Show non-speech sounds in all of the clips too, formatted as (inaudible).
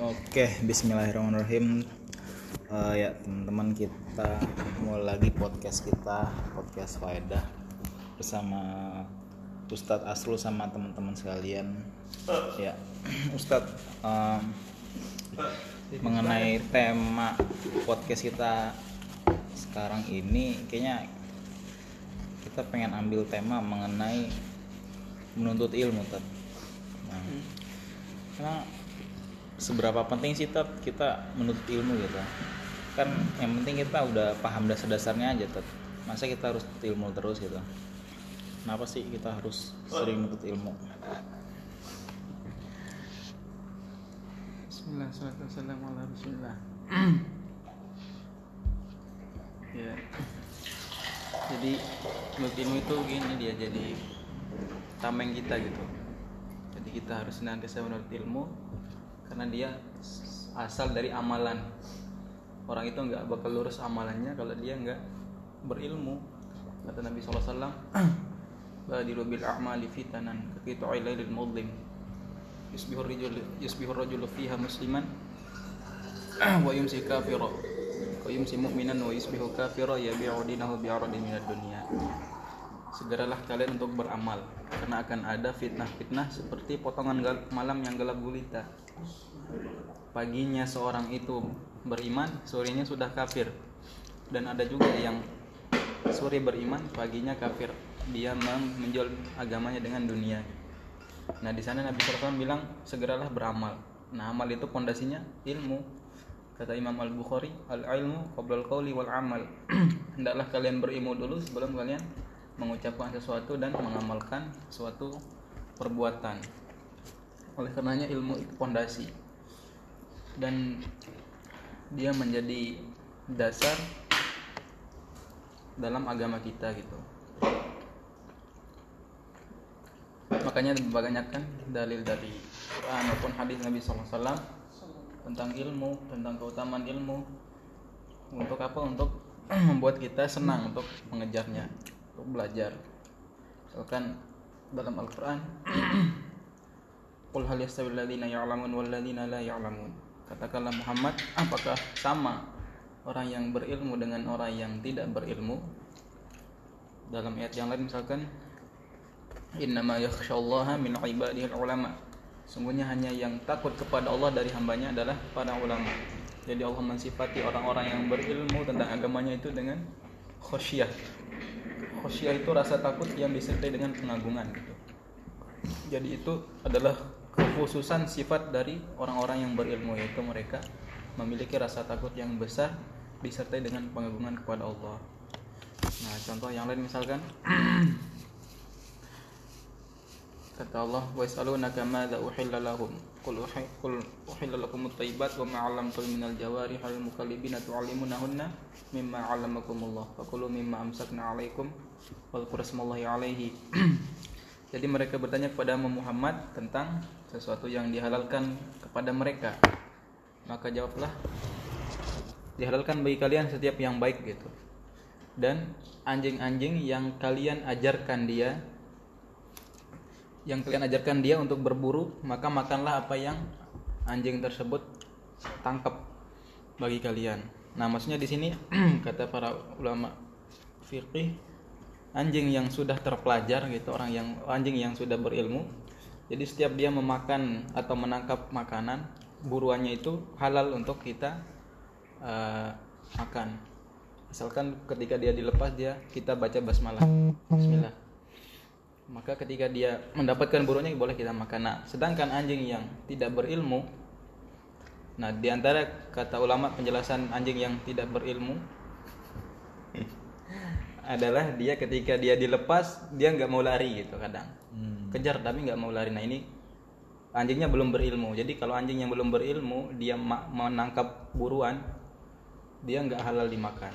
Oke, Bismillahirrahmanirrahim. Eh, ya teman-teman kita mulai lagi podcast kita podcast Faedah bersama Ustadz Asrul sama teman-teman sekalian. Ya, (clears throat) Ustadz em, mengenai tema podcast kita sekarang ini kayaknya kita pengen ambil tema mengenai menuntut ilmu Tat. Karena seberapa penting sih Tat kita menuntut ilmu gitu. Kan yang penting kita udah paham dasar-dasarnya aja Tat masa kita harus ilmu terus gitu? Kenapa sih kita harus sering menuntut ilmu? Bismillah, Ya. Jadi ilmu itu gini dia jadi tameng kita gitu Kita harus senantiasa menurut ilmu Karena dia asal dari amalan. Orang itu nggak bakal lurus amalannya kalau dia nggak berilmu. Kata Nabi SAW Badiru bil a'mali fitanan Kekitu ilailil mudlim. Yusbihu rajul yusbihu rajulu fiha musliman wa yumsi kafira. Wa yumsi mu'minan wa yusbihu kafira yabi'u dinahu bi'aradin minad dunya segeralah kalian untuk beramal karena akan ada fitnah-fitnah seperti potongan malam yang gelap gulita paginya seorang itu beriman sorenya sudah kafir dan ada juga yang sore beriman paginya kafir dia menjual agamanya dengan dunia Nah di sana Nabi SAW bilang segeralah beramal. Nah amal itu pondasinya ilmu. Kata Imam Al Bukhari, al ilmu qabla al wal amal. (clears throat) Hendaklah kalian berilmu dulu sebelum kalian mengucapkan sesuatu dan mengamalkan suatu perbuatan. Oleh karenanya ilmu itu pondasi dan dia menjadi dasar dalam agama kita gitu. makanya banyakkan dalil dari Quran maupun hadis Nabi SAW tentang ilmu tentang keutamaan ilmu untuk apa untuk (clears throat) membuat kita senang untuk mengejarnya untuk belajar misalkan dalam Al-Quran (clears throat) Qul ya'lamun la ya'lamun katakanlah Muhammad apakah sama orang yang berilmu dengan orang yang tidak berilmu dalam ayat yang lain misalkan Innama yakhshallaha min ibadihi ulama. Sungguhnya hanya yang takut kepada Allah dari hambanya adalah para ulama. Jadi Allah mensifati orang-orang yang berilmu tentang agamanya itu dengan khosyah. Khosyah itu rasa takut yang disertai dengan pengagungan gitu. Jadi itu adalah kekhususan sifat dari orang-orang yang berilmu yaitu mereka memiliki rasa takut yang besar disertai dengan pengagungan kepada Allah. Nah, contoh yang lain misalkan (clears throat) kata Allah wa (clears throat) jadi mereka bertanya kepada Muhammad tentang sesuatu yang dihalalkan kepada mereka. Maka jawablah dihalalkan bagi kalian setiap yang baik gitu. Dan anjing-anjing yang kalian ajarkan dia yang kalian ajarkan dia untuk berburu, maka makanlah apa yang anjing tersebut tangkap bagi kalian. Nah, maksudnya di sini (clears throat) kata para ulama fikih anjing yang sudah terpelajar gitu, orang yang anjing yang sudah berilmu. Jadi setiap dia memakan atau menangkap makanan, buruannya itu halal untuk kita eh, makan. Asalkan ketika dia dilepas dia kita baca basmalah. Bismillah maka ketika dia mendapatkan buruannya boleh kita makan. Nah, sedangkan anjing yang tidak berilmu, nah di antara kata ulama penjelasan anjing yang tidak berilmu (laughs) adalah dia ketika dia dilepas dia nggak mau lari gitu kadang kejar tapi nggak mau lari. Nah ini anjingnya belum berilmu. Jadi kalau anjing yang belum berilmu dia menangkap buruan dia nggak halal dimakan.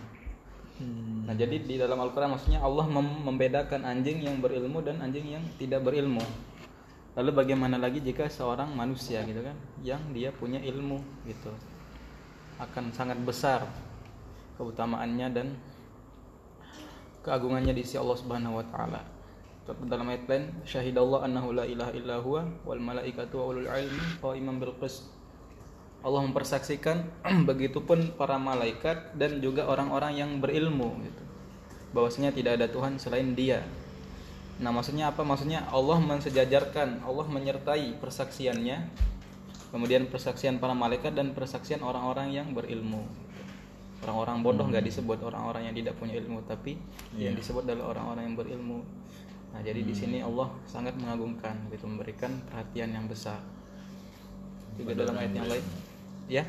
Hmm. Nah, jadi di dalam Al-Qur'an maksudnya Allah mem- membedakan anjing yang berilmu dan anjing yang tidak berilmu. Lalu bagaimana lagi jika seorang manusia gitu kan yang dia punya ilmu gitu. Akan sangat besar keutamaannya dan keagungannya di sisi Allah Subhanahu wa taala. Dalam ayat lain, syahidallah annahu la ilaha illa huwa wal malaikatu wa ulul ilmi qa'iman bil qist. Allah mempersaksikan (clears throat) begitupun para malaikat dan juga orang-orang yang berilmu gitu. Bahwasanya tidak ada Tuhan selain Dia. Nah, maksudnya apa? Maksudnya Allah mensejajarkan, Allah menyertai persaksiannya. Kemudian persaksian para malaikat dan persaksian orang-orang yang berilmu. Orang-orang bodoh nggak disebut orang-orang yang tidak punya ilmu, tapi yang Iya. disebut adalah orang-orang yang berilmu. Nah, jadi di sini Allah sangat mengagungkan gitu, memberikan perhatian yang besar. Juga dalam ayat yang lain. Ya?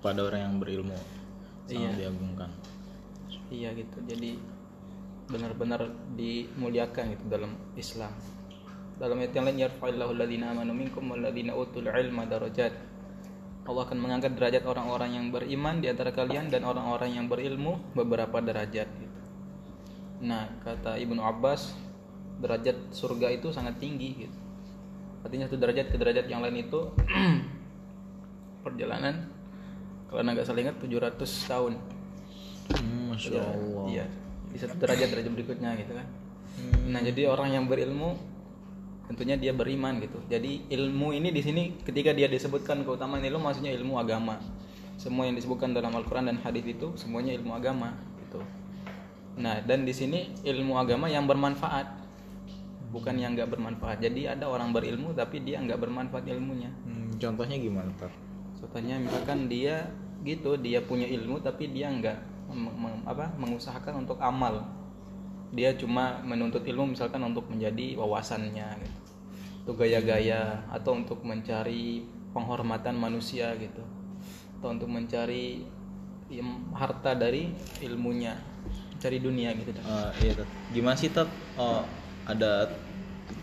pada orang yang berilmu Iya. sangat diagungkan Iya gitu. Jadi benar-benar dimuliakan gitu dalam Islam. Dalam ayat yang lain yarfa'illahu alladziina amanu minkum walladziina utul ilma darajat. Allah akan mengangkat derajat orang-orang yang beriman di antara kalian dan orang-orang yang berilmu beberapa derajat gitu. Nah, kata Ibnu Abbas, derajat surga itu sangat tinggi gitu. Artinya satu derajat ke derajat yang lain itu (clears throat) perjalanan kalau nggak salah ingat 700 tahun. Hmm, masya Iya, allah Iya. Di satu derajat derajat berikutnya gitu kan. Hmm. Nah, jadi orang yang berilmu tentunya dia beriman gitu. Jadi ilmu ini di sini ketika dia disebutkan keutamaan ilmu maksudnya ilmu agama. Semua yang disebutkan dalam Al-Qur'an dan hadis itu semuanya ilmu agama gitu. Nah, dan di sini ilmu agama yang bermanfaat. Bukan yang nggak bermanfaat. Jadi ada orang berilmu tapi dia nggak bermanfaat ilmunya. Hmm, contohnya gimana tar Contohnya misalkan dia gitu, dia punya ilmu tapi dia nggak apa mengusahakan untuk amal. Dia cuma menuntut ilmu misalkan untuk menjadi wawasannya gitu. Untuk gaya-gaya atau untuk mencari penghormatan manusia gitu. Atau untuk mencari harta dari ilmunya, cari dunia gitu. Eh, iya gimana sih tat Oh, ada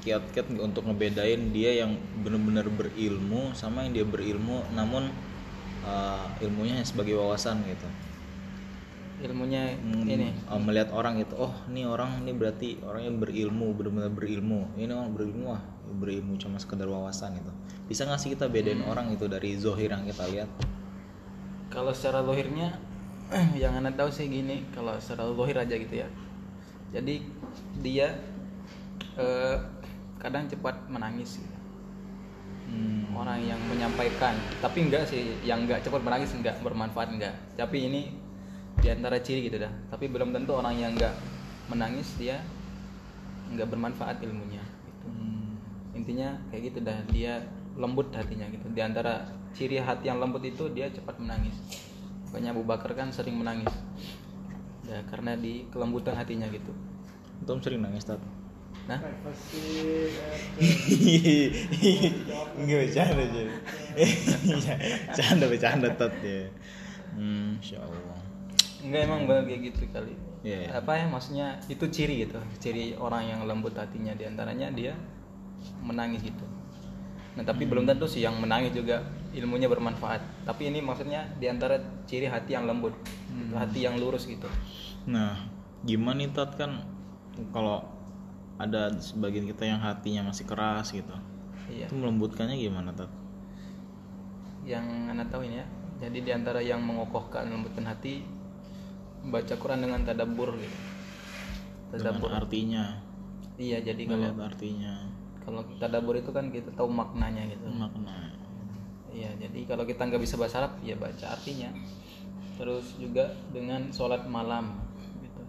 kiat-kiat untuk ngebedain dia yang benar-benar berilmu sama yang dia berilmu namun eh, ilmunya hanya sebagai wawasan gitu. Ilmunya Hmm, ini. eh, melihat orang itu oh ini orang ini berarti orang yang berilmu benar-benar berilmu. Ini orang berilmu ah berilmu cuma sekedar wawasan gitu. Bisa nggak sih kita bedain orang itu dari zohir yang kita lihat? Kalau secara lohirnya (clears throat) yang anda tahu sih gini, kalau secara lohir aja gitu ya. Jadi dia eh, kadang cepat menangis gitu. Hmm, Orang yang menyampaikan, tapi enggak sih, yang enggak cepat menangis enggak bermanfaat enggak. Tapi ini di antara ciri gitu dah. Tapi belum tentu orang yang enggak menangis dia enggak bermanfaat ilmunya gitu. hmm, Intinya kayak gitu dah, dia lembut hatinya gitu. Di antara ciri hati yang lembut itu dia cepat menangis. Makanya Abu Bakar kan sering menangis. Ya, karena di kelembutan hatinya gitu. Tom sering nangis tat Nah, (laughs) Enggak bercanda jadi. Bercanda bercanda tat ya. Hmm, insya Allah. enggak emang benar kayak gitu kali. Iya, iya. Apa ya maksudnya itu ciri gitu, ciri orang yang lembut hatinya di antaranya dia menangis gitu. Nah, tapi belum tentu sih yang menangis juga ilmunya bermanfaat. Tapi ini maksudnya di antara ciri hati yang lembut, gitu, hati yang lurus gitu. Nah, gimana nih tat kan kalau ada sebagian kita yang hatinya masih keras gitu. Iya. Itu melembutkannya gimana tat? Yang anak tahu ini ya. Jadi di antara yang mengokohkan lembutkan hati baca Quran dengan tadabbur gitu. Tadabbur. Dengan artinya, Iya, jadi kalau artinya, kalau tadabbur itu kan kita tahu maknanya gitu. makna. Iya, jadi kalau kita nggak bisa bahasa Arab, ya baca artinya. Terus juga dengan sholat malam, gitu.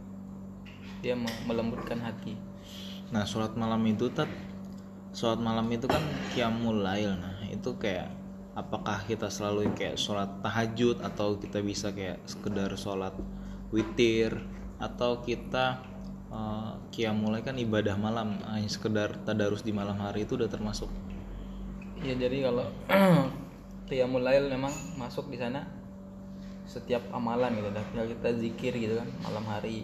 Dia me- melembutkan hati. Nah, sholat malam itu tat, sholat malam itu kan qiyamul lail. Nah, itu kayak apakah kita selalu kayak sholat tahajud atau kita bisa kayak sekedar sholat witir atau kita eh, qiyamul lail kan ibadah malam hanya sekedar tadarus di malam hari itu udah termasuk Iya, jadi kalau (clears throat) qiyamul lail memang masuk di sana setiap amalan gitu dah. Kita zikir gitu kan malam hari.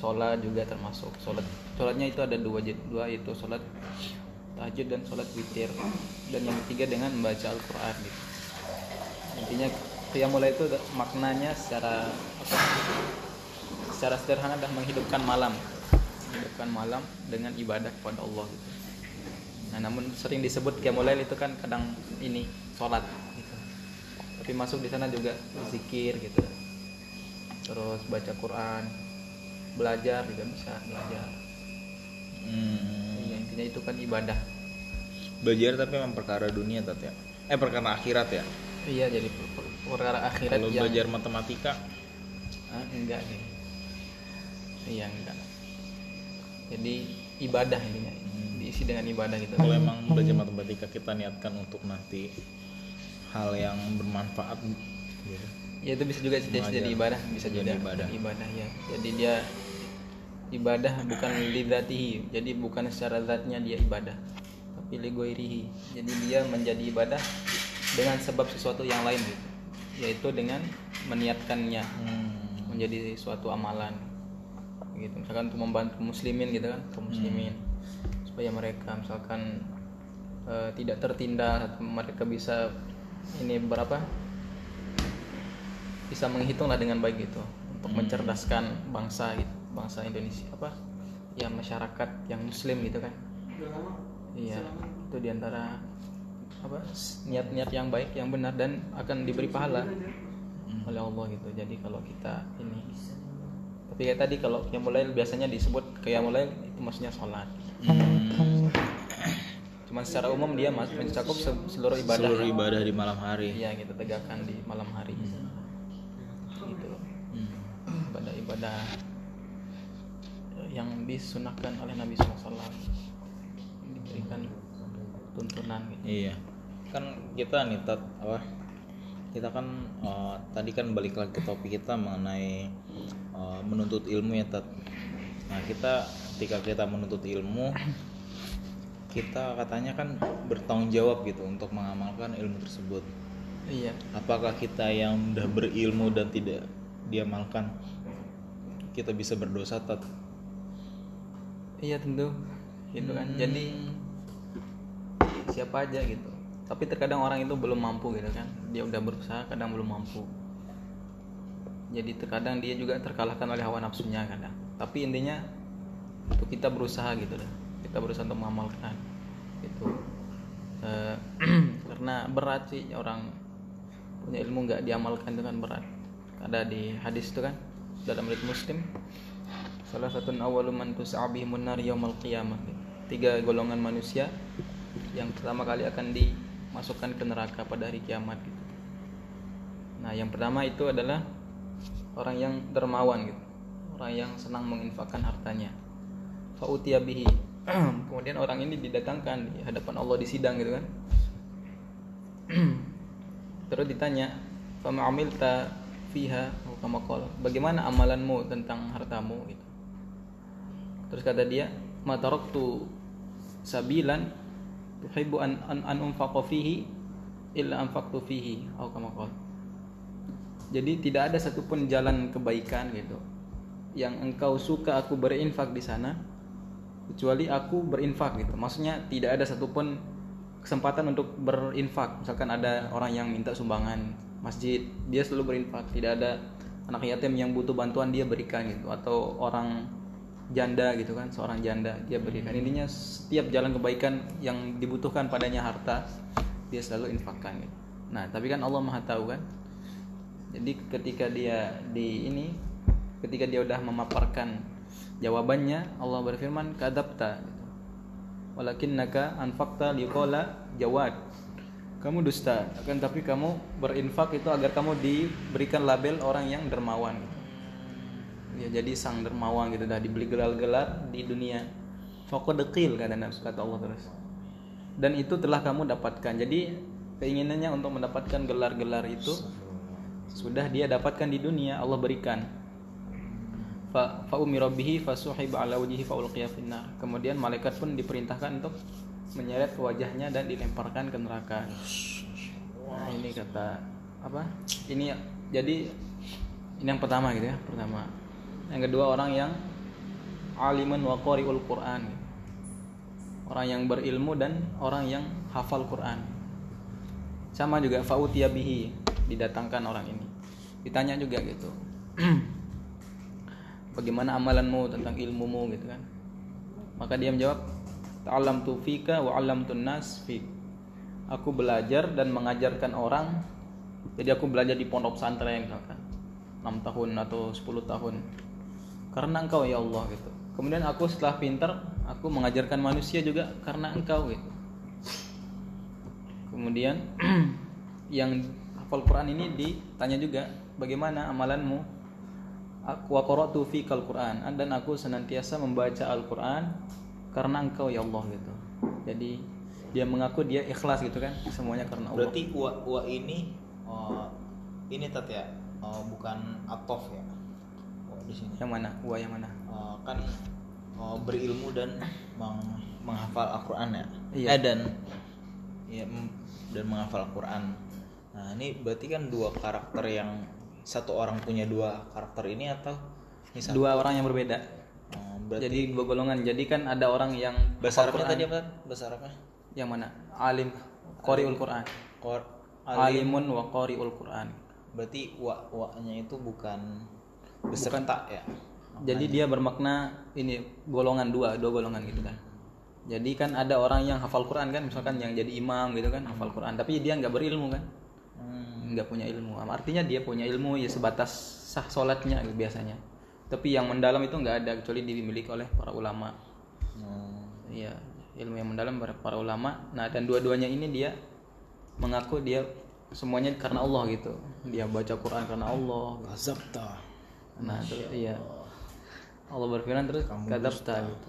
Sholat juga termasuk. Sholat sholatnya itu ada dua dua itu sholat tahajud dan sholat witir. Dan yang ketiga dengan membaca Al-Quran gitu. Intinya lail itu maknanya secara apa? Secara sederhana dah menghidupkan malam. Menghidupkan malam dengan ibadah kepada Allah gitu. Nah, namun sering disebut qiyamul itu kan kadang ini sholat gitu. Tapi masuk di sana juga zikir gitu. Terus baca Quran, belajar juga bisa belajar. Hmm. Iya, intinya itu kan ibadah. Belajar tapi memang perkara dunia tat ya? Eh perkara akhirat ya? Iya jadi per- per- perkara akhirat kalau yang belajar matematika? Ah, enggak sih. Iya enggak. Jadi ibadah intinya. Diisi dengan ibadah gitu. Kalau emang belajar matematika kita niatkan untuk nanti hal yang bermanfaat gitu. Ya itu bisa juga jadi, jadi ibadah. bisa Jadi juga. ibadah. ibadah ya. Jadi dia ibadah bukan lidatihi jadi bukan secara zatnya dia ibadah tapi ligoirihi. Jadi dia menjadi ibadah dengan sebab sesuatu yang lain gitu. Yaitu dengan meniatkannya Hmm. menjadi suatu amalan gitu. Misalkan untuk membantu muslimin gitu kan kaum muslimin. Supaya mereka misalkan eh, tidak tertindas atau mereka bisa ini berapa bisa menghitung lah dengan baik gitu untuk mencerdaskan bangsa gitu bangsa Indonesia apa ya masyarakat yang muslim gitu kan. Iya itu di antara apa niat-niat yang baik yang benar dan akan diberi pahala. oleh Allah gitu. Jadi kalau kita ini tapi kayak tadi kalau yang mulai biasanya disebut kayak mulai itu maksudnya sholat. Hmm. cuman secara umum dia mas mencakup se- seluruh ibadah. Seluruh ibadah di malam hari. Iya kita tegakkan di malam hari. Gitu Hmm. Ibadah-ibadah yang disunahkan oleh Nabi SAW diberikan tuntunan gitu Iya. Kan kita nih tat apa? Kita kan eh, tadi kan balik lagi ke topik kita mengenai eh, menuntut ilmu ya tat. Nah kita ketika kita menuntut ilmu kita katanya kan bertanggung jawab gitu untuk mengamalkan ilmu tersebut. iya Apakah kita yang udah berilmu dan tidak diamalkan kita bisa berdosa tat? iya tentu. Gitu kan. Jadi siapa aja gitu. Tapi terkadang orang itu belum mampu gitu kan. Dia udah berusaha kadang belum mampu. Jadi terkadang dia juga terkalahkan oleh hawa nafsunya kadang. Tapi intinya itu kita berusaha gitu dah. Kita berusaha untuk mengamalkan gitu. Eh, (clears throat) karena berat sih orang punya ilmu nggak diamalkan itu kan berat. Ada di hadis itu kan dalam riwayat muslim salah satu awalu man tus'abi munar yaumal qiyamah tiga golongan manusia yang pertama kali akan dimasukkan ke neraka pada hari kiamat gitu. Nah, yang pertama itu adalah orang yang dermawan gitu. Orang yang senang menginfakkan hartanya. Fa'utiya bihi. (clears throat) Kemudian orang ini didatangkan di hadapan Allah di sidang gitu kan. (clears throat) Terus ditanya, "Fama amilta fiha?" Oh, qala. Bagaimana amalanmu tentang hartamu gitu. Terus kata dia, "Ma taraktu sabilan tuhibbu an an, an unfaqa fihi illa anfaqtu fihi." Oh, kama qala. Jadi tidak ada satupun jalan kebaikan gitu yang engkau suka aku berinfak di sana kecuali aku berinfak gitu. Maksudnya tidak ada satupun kesempatan untuk berinfak. Misalkan ada orang yang minta sumbangan masjid, dia selalu berinfak. Tidak ada anak yatim yang butuh bantuan dia berikan gitu atau orang janda gitu kan, seorang janda dia berikan. Intinya setiap jalan kebaikan yang dibutuhkan padanya harta dia selalu infakkan gitu. Nah, tapi kan Allah Maha tahu kan. Jadi ketika dia di ini ketika dia udah memaparkan jawabannya Allah berfirman kadabta gitu. walakinnaka anfaqta liqala jawad kamu dusta akan tapi kamu berinfak itu agar kamu diberikan label orang yang dermawan. Ya jadi sang dermawan gitu dah dibeli gelar-gelar di dunia. Faqadqil kata Nabi kata Allah terus. Dan itu telah kamu dapatkan. Jadi keinginannya untuk mendapatkan gelar-gelar itu sudah dia dapatkan di dunia Allah berikan. Fa fa ala wajhihi fa. Kemudian malaikat pun diperintahkan untuk menyeret wajahnya dan dilemparkan ke neraka. Nah, ini kata apa? Ini jadi ini yang pertama gitu ya, pertama. Yang kedua orang yang aliman wa qari'ul Qur'an. Orang yang berilmu dan orang yang hafal Quran. Sama juga fautiya bihi didatangkan orang ini. Ditanya juga gitu. (clears throat) bagaimana amalanmu tentang ilmumu gitu kan maka dia menjawab ta'alam tu fika wa alam nas fik. Aku belajar dan mengajarkan orang. Jadi aku belajar di pondok pesantren misalkan. 6 tahun atau 10 tahun. Karena engkau ya Allah gitu. Kemudian aku setelah pinter aku mengajarkan manusia juga karena engkau gitu. Kemudian (clears throat) yang hafal Quran ini ditanya juga bagaimana amalanmu? Aku qara'tu fikal Quran dan aku senantiasa membaca Al-Quran karena engkau ya Allah gitu jadi dia mengaku dia ikhlas gitu kan semuanya karena Allah Berarti wa, wa ini oh, ini tat ya oh, bukan atof ya. Oh, di sini. yang mana gua yang mana Oh, kan oh, berilmu dan meng- menghafal Al-Qur'an ya. Iya. Eh, dan ya dan menghafal Al-Qur'an. Nah, ini berarti kan dua karakter yang satu orang punya dua karakter ini atau ini satu? dua orang yang berbeda berarti jadi dua golongan jadi kan ada orang yang bahasa Arabnya Quran. tadi apa? Bahasa Arabnya? yang mana? Alim. Qariul Quran. Qor alim. alimun wa qariul Quran. Berarti wa wa-nya itu bukan beserta ya. jadi dia bermakna ini golongan dua dua golongan gitu kan. Jadi kan ada orang yang hafal Quran kan misalkan yang jadi imam gitu kan hafal Quran. Tapi dia nggak berilmu kan. Hmm. nggak punya ilmu. Artinya dia punya ilmu ya sebatas sah sholatnya gitu biasanya tapi yang mendalam itu nggak ada kecuali dimiliki oleh para ulama Hmm. Iya, ilmu yang mendalam para, para ulama. Nah, dan dua-duanya ini dia mengaku dia semuanya karena Allah gitu. Dia baca Quran karena Allah. Kazabta. Nah, terus iya. Allah berfirman terus kadzabta gitu.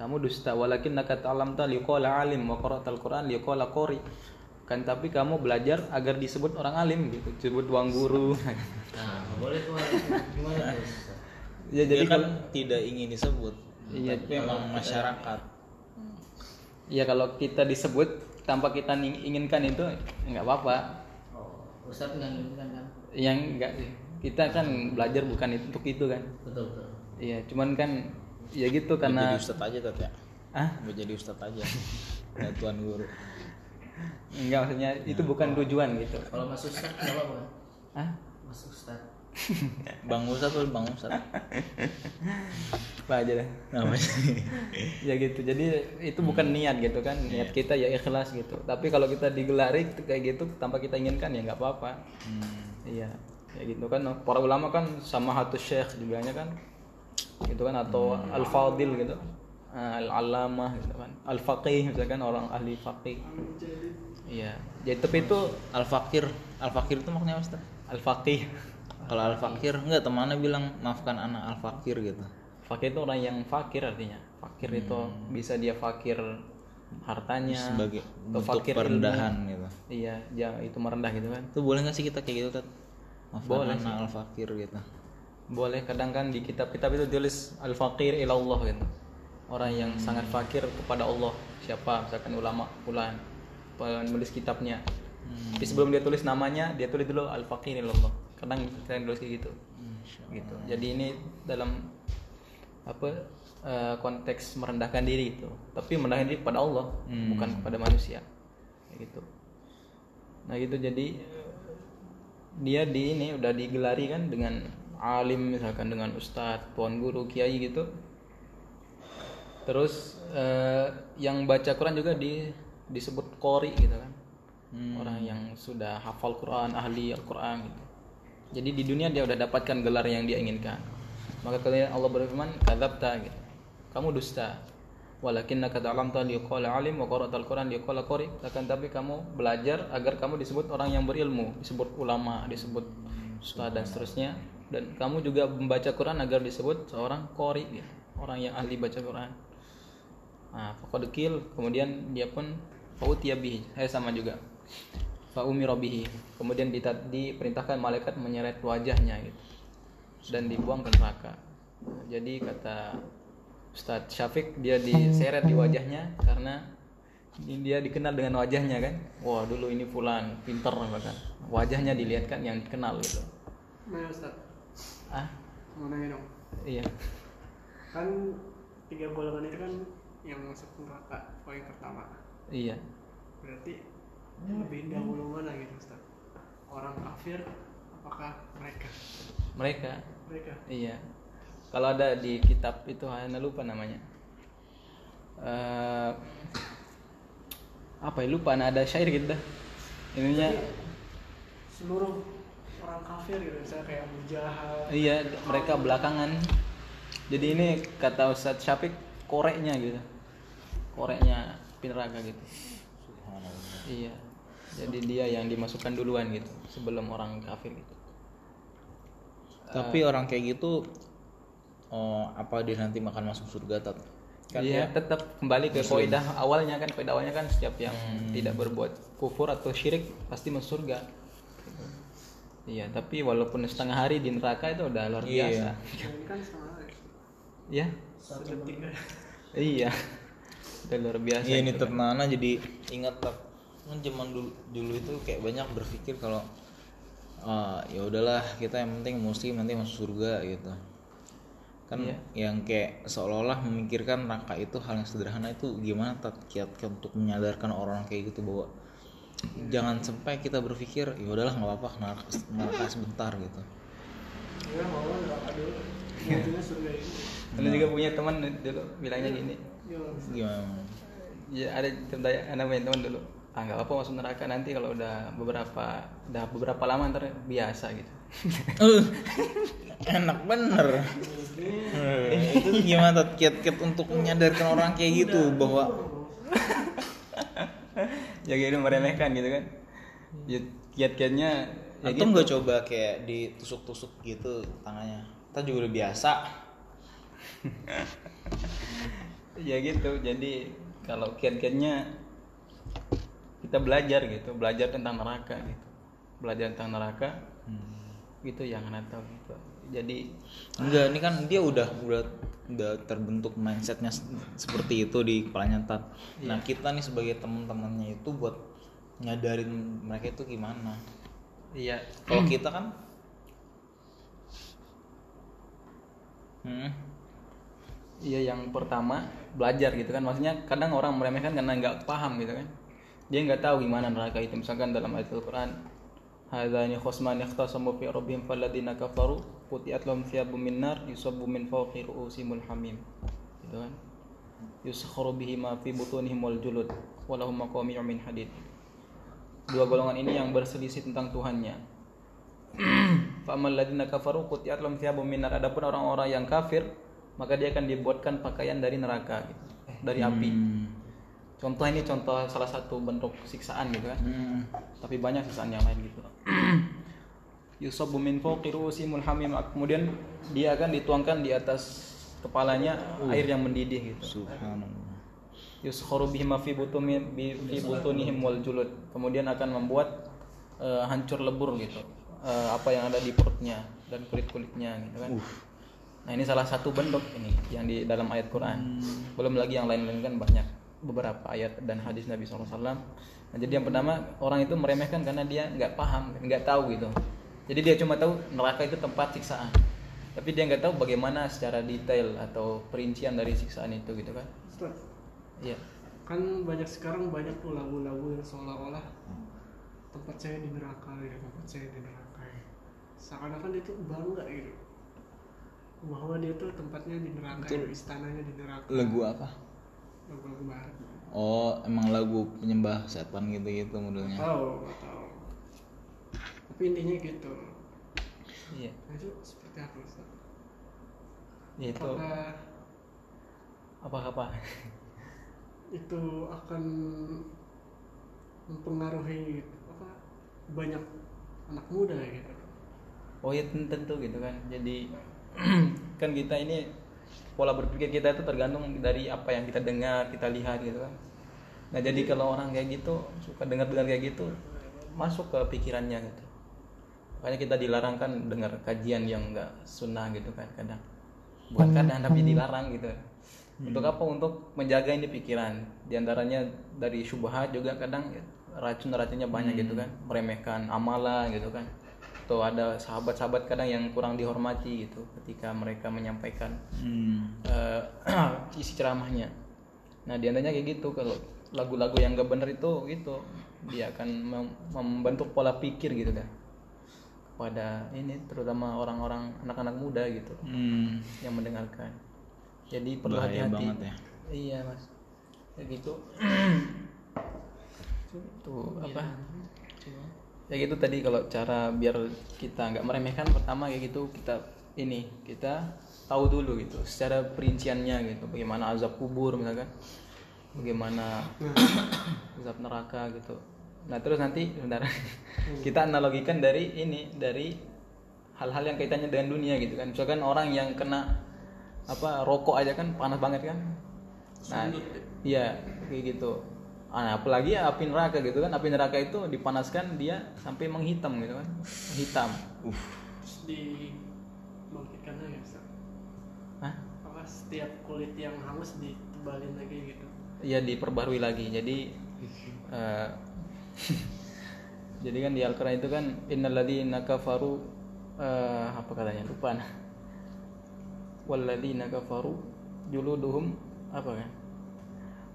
Kamu dusta walakin nakat alam ta liqala alim wa qara'tal Quran liqala qori. Kan tapi kamu belajar agar disebut orang alim gitu, disebut tuang guru. Nah, boleh tuh gimana tuh? Ya Dia jadi kan kalau tidak ingin disebut. Iya, tapi memang masyarakat. ya kalau kita disebut tanpa kita inginkan itu nggak apa-apa. Oh, Ustadz nggak nginginkan kan? yang enggak sih kita kan belajar bukan itu untuk itu kan Betul betul. iya cuman kan ya gitu Nggak karena jadi ustadz aja tat ya. ah Nggak jadi ustadz aja. (laughs) Ya tuan guru. enggak maksudnya itu bukan tujuan gitu Kalau Mas Ustadz nggak apa-apa kan? ah Mas Ustadz. (laughs) Bang Ustadz tuh bang Ustadz. apa aja dah Namanya. ya gitu. Jadi itu bukan niat gitu kan. Niat kita ya ikhlas gitu. Tapi kalau kita digelari kayak gitu tanpa kita inginkan ya nggak apa-apa. Hmm. iya. Ya gitu kan. Para ulama kan sama hatu syekh dibilangnya kan gitu kan atau al fadil gitu. Al alamah gitu kan. Al faqih misalkan orang ahli faqih. Iya. Jadi tapi itu Al fakir, al fakir itu maknanya apa al faqih Kalau al fakir enggak temannya bilang maafkan anak al fakir gitu. fakir itu orang yang fakir artinya. Fakir itu bisa dia fakir hartanya Sebagai bentuk fakir perendahan ilmu. gitu. iya ya itu merendah gitu kan. Itu boleh nggak sih kita kayak gitu tat? Maafkan Boleh anak al fakir gitu. boleh kadang kan di kitab-kitab itu tulis al fakir ilallah gitu. Orang yang sangat fakir kepada Allah. Siapa? Misalkan ulama fulan penulis kitabnya. Tapi sebelum dia tulis namanya dia tulis dulu al fakir ilallah kadang kita kayak gitu. Gitu. Jadi ini dalam apa eh, konteks merendahkan diri itu. Tapi merendahkan diri kepada Allah Hmm. bukan kepada manusia. Gitu. Nah gitu. Jadi dia di ini udah digelari kan dengan alim misalkan dengan ustadz tuan guru kiai gitu. Terus eh, yang baca Quran juga di disebut kori gitu kan. Orang yang sudah hafal Quran ahli Al Quran gitu jadi di dunia dia udah dapatkan gelar yang dia inginkan. Maka kemudian Allah berfirman kadzabta gitu. Kamu dusta. Walakinna ta'lamta liqala alim wa qara'tal Quran liqala qari akan tapi kamu belajar agar kamu disebut orang yang berilmu disebut ulama disebut ustaz dan seterusnya. Dan kamu juga membaca Quran agar disebut seorang qari gitu. orang yang ahli baca Quran. Nah faqad qil kemudian dia pun fautiya bihi. Saya sama juga fa umira bihi. Kemudian diperintahkan malaikat menyeret wajahnya gitu. Dan dibuang ke neraka. Jadi kata Ustadz Syafiq dia diseret di wajahnya karena ini dia dikenal dengan wajahnya kan. Wah dulu ini fulan pinter bahkan. Wajahnya dilihatkan yang dikenal gitu. Nah Ustaz, ah mau nanya dong? Iya. Kan tiga golongan itu kan yang masuk neraka poin pertama. Iya. Berarti lebih dahulu mana gitu Ustaz? Orang kafir apakah mereka? mereka? Mereka. Iya. Kalau ada di kitab itu hanya lupa namanya. Eh, apa ya? Lupa nah ada syair gitu dah. Ininya. Seluruh orang kafir gitu misalnya kayak Abu Jahal Iya, mereka belakangan. Jadi ini kata Ustadz Syafiq koreknya gitu. koreknya api neraka gitu. Subhanallah. iya jadi dia yang dimasukkan duluan gitu sebelum orang kafir gitu Tapi orang kayak gitu oh, apa dia nanti makan masuk surga tat? Kan Iya, ya tetap kembali ke kaidah awalnya kan kaidah awalnya kan setiap yang Hmm. tidak berbuat kufur atau syirik pasti masuk surga. Gitu. Iya, tapi walaupun setengah hari di neraka itu udah luar Iya. biasa. kan. Iya. Iya. Udah luar biasa. Iya ini gitu. Tat Nana jadi ingat tat. Kan zaman dulu dulu itu kayak banyak berpikir kalau ah, ya udahlah kita yang penting muslim nanti masuk surga gitu. Kan Iya. yang kayak seolah-olah memikirkan neraka itu hal yang sederhana itu gimana tat kiat untuk menyadarkan orang kayak gitu bahwa jangan sampai kita berpikir ya udahlah nggak apa-apa neraka, neraka sebentar gitu. ya mau ini Lu juga punya teman dulu bilangnya gini. ya Gimana? Ya ada cerita ada punya teman dulu. Ah nggak apa masuk neraka nanti kalau udah beberapa udah beberapa lama ntar biasa gitu. Eh, enak bener gimana Tat? kiat-kiat untuk menyadarkan orang kayak gitu bahwa ya gitu meremehkan gitu kan. Ya kiat-kiatnya ya atau gitu. nggak coba kayak ditusuk-tusuk gitu tangannya kita juga udah biasa (laughs) ya gitu jadi kalau kiat-kiatnya kita belajar gitu belajar tentang neraka gitu. Belajar tentang neraka gitu yang tahu gitu. Jadi enggak ini kan dia udah udah udah terbentuk mindsetnya se- seperti itu di kepalanya Tat. Nah kita nih sebagai teman-temannya itu buat nyadarin mereka itu gimana. Iya. Kalau kita kan hmm, iya yang pertama belajar gitu kan. Maksudnya kadang orang meremehkan karena nggak paham gitu kan dia nggak tahu gimana neraka itu. Misalkan dalam ayat Al-Quran hadani khosman ikhtasamu fi rabbihim falladina kafaru putiat lahum thiyabun min nar yusabbu min fawqi ru'usimul hamim. Gitu kan? Yuskharu bihi ma fi butunihim wal julud walahum maqami'u min hadid. Dua golongan ini yang berselisih tentang Tuhannya. (clears throat) Fa'amal ladina kafaru qutiat lahum thiyabun min nar. Adapun orang-orang yang kafir maka dia akan dibuatkan pakaian dari neraka gitu. Eh, dari api. hmm, Contoh ini contoh salah satu bentuk siksaan gitu kan. hmm. Tapi banyak siksaan yang lain gitu. (clears throat) Yusabu min fawqi ru'usimul hamim. Kemudian dia akan dituangkan di atas kepalanya air yang mendidih gitu. subhanallah Yuskharu bihi ma fi butunihim wal julud. Kemudian akan membuat eh, hancur lebur gitu. Eh, apa yang ada di perutnya dan kulit-kulitnya gitu kan. Nah, ini salah satu bentuk ini yang di dalam ayat Quran. Belum lagi yang lain-lain kan banyak beberapa ayat dan hadis Nabi SAW. Nah, jadi yang pertama orang itu meremehkan karena dia nggak paham, nggak tahu gitu. Jadi dia cuma tahu neraka itu tempat siksaan. Tapi dia nggak tahu bagaimana secara detail atau perincian dari siksaan itu gitu kan. Ustaz, Iya. kan banyak sekarang banyak tuh lagu-lagu yang seolah-olah tempat saya di neraka ya tempat saya di neraka ya seakan-akan dia tuh bangga gitu bahwa dia tuh tempatnya di neraka Itu ya, istananya di neraka lagu apa lagu-lagu barat oh emang lagu penyembah setan gitu gitu modelnya tahu tahu tapi intinya gitu Iya. nah itu seperti apa Ustaz? Ya, itu apakah apa apa? itu akan mempengaruhi apa banyak anak muda gitu Oh ya ten- tentu gitu kan. Jadi (clears throat) kan kita ini pola berpikir kita itu tergantung dari apa yang kita dengar, kita lihat gitu kan. Nah jadi kalau orang kayak gitu suka dengar-dengar kayak gitu masuk ke pikirannya gitu. Makanya kita dilarang kan dengar kajian yang enggak sunnah gitu kan kadang. Bukan kadang tapi dilarang gitu. Untuk apa? Untuk menjaga ini pikiran. Di antaranya dari syubhat juga kadang ya, racun-racunnya banyak gitu kan. Meremehkan amalan gitu kan. Atau ada sahabat-sahabat kadang yang kurang dihormati gitu ketika mereka menyampaikan hmm. eh, (clears throat) isi ceramahnya. Nah di antaranya kayak gitu kalau lagu-lagu yang gak bener itu gitu dia akan mem- membentuk pola pikir gitu kan kepada ini terutama orang-orang anak-anak muda gitu Hmm. yang mendengarkan. Jadi perlu hati-hati. ya. Iya mas. Kayak gitu. (clears throat) Tuh apa? Ya gitu tadi kalau cara biar kita nggak meremehkan pertama kayak gitu kita ini kita tahu dulu gitu secara perinciannya gitu bagaimana azab kubur misalkan bagaimana (coughs) azab neraka gitu. Nah terus nanti sebentar. (laughs) Kita analogikan dari ini dari hal-hal yang kaitannya dengan dunia gitu kan. Misalkan orang yang kena apa rokok aja kan panas banget kan. Nah iya kayak gitu Nah, apalagi ya api neraka gitu kan api neraka itu dipanaskan dia sampai menghitam gitu kan hitam Terus di bangkitkannya ya Ustaz? Hah? apa setiap kulit yang hangus ditebalin lagi gitu? Ya diperbarui lagi. Jadi eh, (laughs) jadi kan di Al-Quran itu kan innalladzina kafaru eh, apa katanya? Lupa. Nah (laughs) walladzina kafaru juluduhum apa kan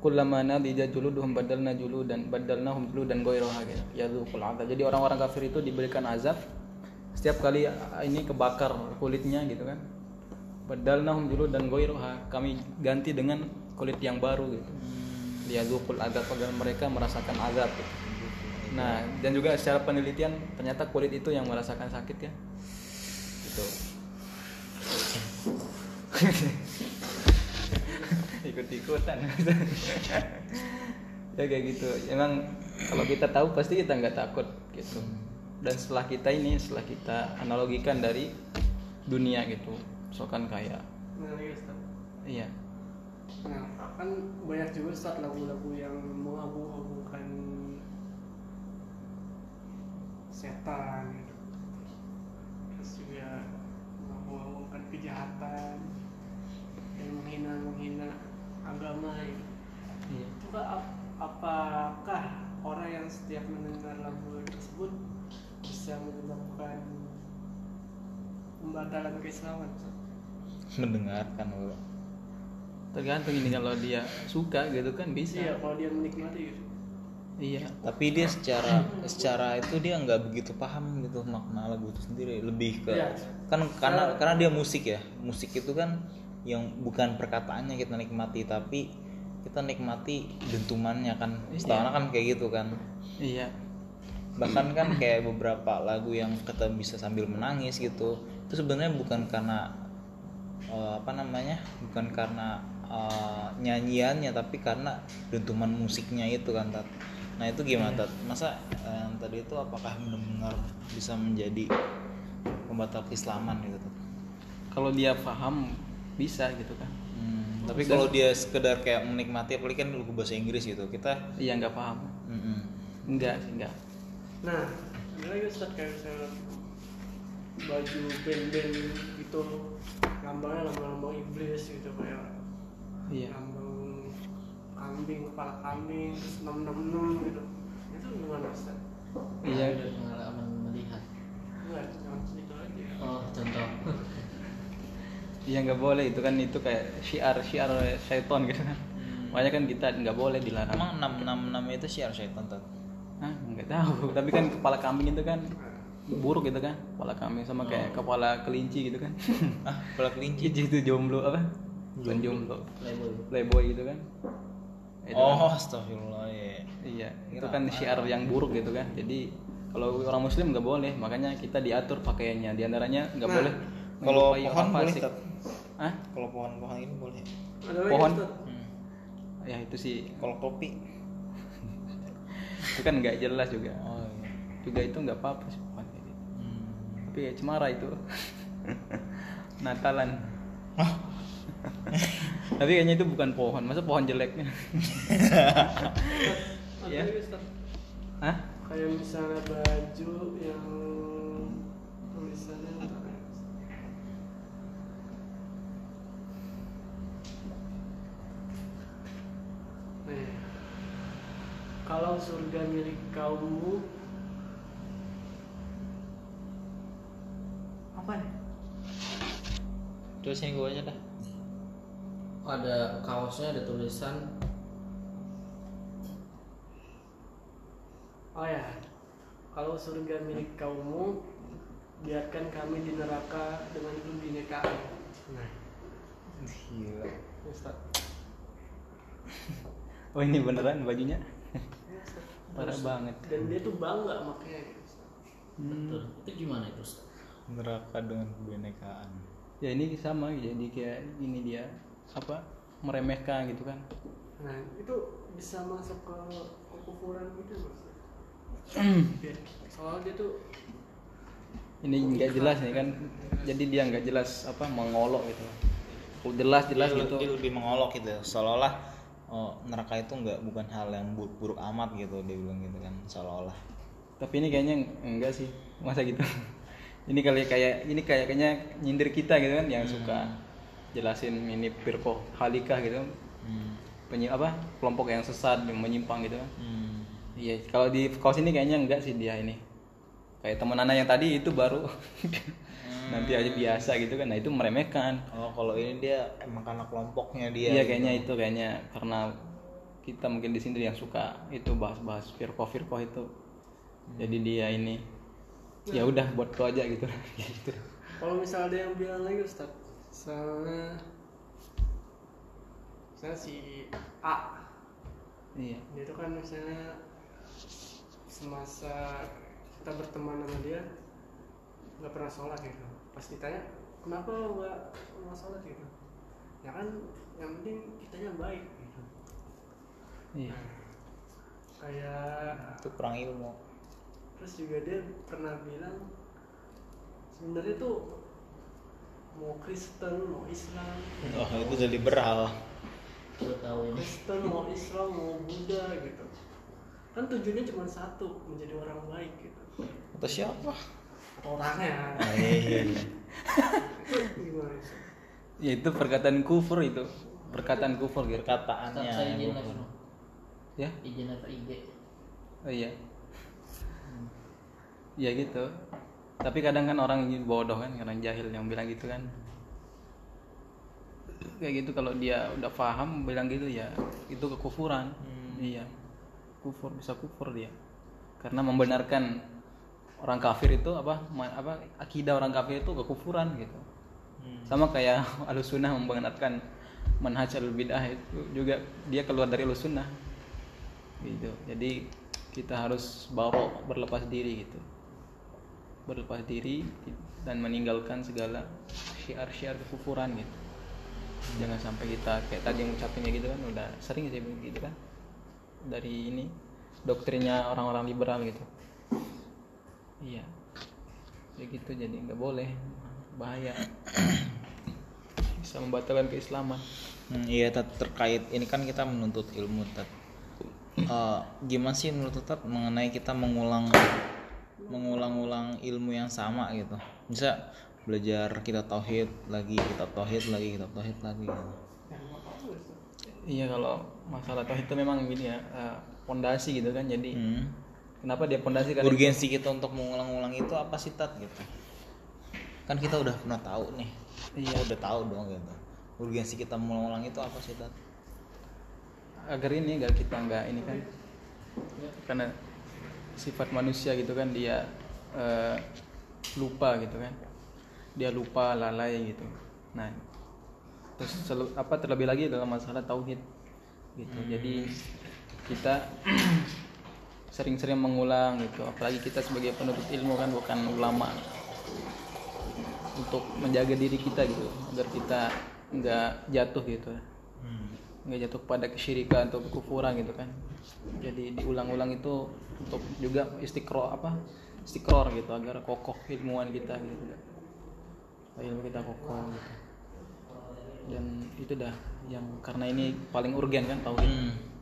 kullama nadija juluduhum badalna juludan badalnahum juludan ghairaha gitu yadzuqul azab jadi orang-orang kafir itu diberikan azab. Setiap kali ah, ini kebakar kulitnya gitu kan. Badalnahum juludan ghairaha kami ganti dengan kulit yang baru gitu. Liyadzuqul azab agar mereka merasakan azab gitu. nah dan juga secara penelitian ternyata kulit itu yang merasakan sakit ya. Gitu (laughs) ikut-ikutan. (laughs) Ya kayak gitu. Emang kalau kita tahu pasti kita nggak takut gitu. Dan setelah kita ini setelah kita analogikan dari dunia gitu. Misalkan kayak nah iya. Nah kan banyak juga Ustaz lagu-lagu yang mengabu-abukan setan gitu. Terus juga mengabu-abukan kejahatan dan menghina-menghina agama iya. Itu ap- apakah orang yang setiap mendengar lagu tersebut bisa menyebabkan pembatalan keislaman mendengarkan bro. tergantung ini kalau dia suka gitu kan bisa. Iya, kalau dia menikmati gitu. iya. Tapi dia secara secara itu dia nggak begitu paham gitu makna lagu itu sendiri. Lebih ke Iya. kan karena karena dia musik ya. Musik itu kan yang bukan perkataannya kita nikmati tapi kita nikmati dentumannya kan. Setahu kan kayak gitu kan. Iya. Bahkan kan kayak beberapa lagu yang kita bisa sambil menangis gitu itu sebenarnya bukan karena eh, apa namanya bukan karena eh, nyanyiannya tapi karena dentuman musiknya itu kan tat. Nah itu gimana tat? Masa yang tadi itu apakah benar-benar bisa menjadi pembatal keislaman gitu tat? Kalau dia paham bisa gitu kan Hmm, tapi kalau dia sekedar kayak menikmati apalagi kan lagu bahasa Inggris gitu kita iya nggak paham mm-mm. enggak sih enggak Nah, lagi Ustaz kayak misalnya baju band-band itu lambangnya lambang-lambang iblis gitu kayak iya lambang kambing, kepala kambing, terus 666 gitu. Itu gimana Ustaz? iya Ada pengalaman melihat Enggak, cuma itu aja. oh contoh iya nggak boleh. Itu kan itu kayak syiar syiar syaiton gitu. Kan makanya kan kita nggak boleh dilarang. Emang 666 itu syiar syaitan tat? Hah, nggak tahu. (laughs) Tapi kan kepala kambing itu kan buruk gitu kan. Kepala kambing sama kayak kepala kelinci gitu kan. (laughs) Ah kepala kelinci? (laughs) Itu jomblo apa? Bukan jomblo. playboy. Playboy gitu kan. Itu oh astagfirullah ya Iya, itu kan syiar yang buruk gitu kan. Jadi kalau orang muslim nggak boleh, makanya kita diatur pakaiannya. Di antaranya nggak Nah, boleh kalau pohon orang boleh? Hah? kalau pohon-pohon ini boleh Ada Pohon? Ustaz? Hmm. Ya itu sih, kalau kopi (laughs) itu kan nggak jelas juga. oh iya Juga itu nggak apa-apa sih pohon gitu. Hmm. Tapi ya cemara itu. (laughs) Natalan. (laughs) Tapi kayaknya itu bukan pohon, masa pohon jeleknya? Ya. Hah? Kayak misalnya baju yang tulisannya apa ya? Nih. Kalau surga milik kaummu apa nih? terus yang gue aja dah ada kaosnya ada tulisan Oh ya, kalau surga milik kaummu, biarkan kami di neraka dengan kebinekaan. Nah, gila Ustaz. (laughs) Oh ini beneran bajunya? Ya. (laughs) Parah banget. Dan dia tuh bangga makanya. Betul itu gimana itu Ustaz? neraka dengan kebinekaan Ya ini sama, jadi kayak gini dia apa meremehkan gitu kan? nah itu bisa masuk ke kekufuran gitu mas (clears throat) Ya, soalnya dia tuh ini nggak jelas nih kan jadi dia nggak jelas apa mengolok gitu jelas jelas Dia- gitu dia lebih mengolok gitu seolah-olah oh, neraka itu nggak bukan hal yang buruk, buruk amat gitu dia bilang gitu kan seolah-olah. Tapi ini kayaknya enggak sih masa gitu. (laughs) Ini kali kayak ini kayak kayaknya nyindir kita gitu kan yang suka jelasin ini pirko halikah gitu. Hmm. penyi apa kelompok yang sesat yang menyimpang gitu kan. Hmm. iya kalau di kaos ini kayaknya enggak sih dia ini. Kayak temen anak yang tadi itu baru (laughs) nanti aja biasa gitu kan. Nah itu meremehkan. Oh kalau ini dia emang karena kelompoknya dia iya gitu. kayaknya itu kayaknya. Karena kita mungkin di sini yang suka itu bahas-bahas firko firko itu jadi dia ini ya udah buat lo aja gitu gitu. (laughs) Kalau misalnya ada yang bilang lagi Ustaz. Misalnya misalnya si A. Iya. Dia itu kan misalnya semasa kita berteman sama dia nggak pernah sholat gitu pas ditanya kenapa lo nggak nggak sholat? Gitu. Ya kan yang penting kitanya baik. Gitu. Iya. Kayak itu kurang ilmu. Terus juga dia pernah bilang sebenarnya tuh mau Kristen mau Islam. Oh itu jadi liberal. Tahu ini. Kristen mau Islam mau Buddha gitu. Kan tujuannya cuma satu menjadi orang baik gitu. Atau siapa orangnya. Ah, iya, iya. ya itu perkataan kufur itu. Perkataan kufur gitu. Perkataannya saya izin dong. ya? Izin live IG. oh iya. Ya gitu. Tapi kadang kan orang bodoh kan orang jahil yang bilang gitu kan. Kayak gitu kalau dia udah paham bilang gitu ya itu kekufuran. Iya. Kufur bisa kufur dia. Karena membenarkan orang kafir itu apa apa akidah orang kafir itu kekufuran gitu. Sama kayak (laughs) alusunah membenarkan manhaj al bidah itu juga dia keluar dari alusunah gitu. Jadi kita harus bawa berlepas diri gitu. Berlepas diri dan meninggalkan segala syiar-syiar kekufuran gitu. Jangan sampai kita kayak tadi yang ngucapinnya gitu kan udah sering sih begitu kan. Dari ini doktrinnya orang-orang liberal gitu iya. Ya gitu jadi nggak boleh. Bahaya. Bisa membatalkan keislaman. Hmm, iya Tat, terkait ini kan kita menuntut ilmu Tat. Eh, gimana sih menurut Tat mengenai kita mengulang mengulang-ulang ilmu yang sama gitu? Bisa belajar kita tauhid lagi kita tauhid lagi kita tauhid lagi gitu. iya kalau masalah tauhid itu memang gini ya eh, pondasi gitu kan. Jadi Hmm. Kenapa dia pondasi karena urgensi kita untuk mengulang-ulang itu apa sih Tat gitu? Kan kita udah pernah tahu nih. Iya. udah tahu dong gitu. Urgensi kita mengulang itu apa sih Tat? Agar ini agar kita nggak ini kan karena sifat manusia gitu kan dia eh, lupa gitu kan. Dia lupa lalai gitu. Nah terus selu- apa terlebih lagi dalam masalah tauhid gitu. Jadi kita (clears throat) sering-sering mengulang gitu. Apalagi kita sebagai penuntut ilmu kan bukan ulama. Untuk menjaga diri kita gitu agar kita nggak jatuh gitu. Nggak jatuh pada kesyirikan atau kekufuran gitu kan. Jadi diulang-ulang itu untuk juga istiqro apa istiqror gitu agar kokoh ilmuwan kita gitu. Ilmu kita kokoh gitu. Dan itu dah yang karena ini paling urgen kan tauhid. Hmm.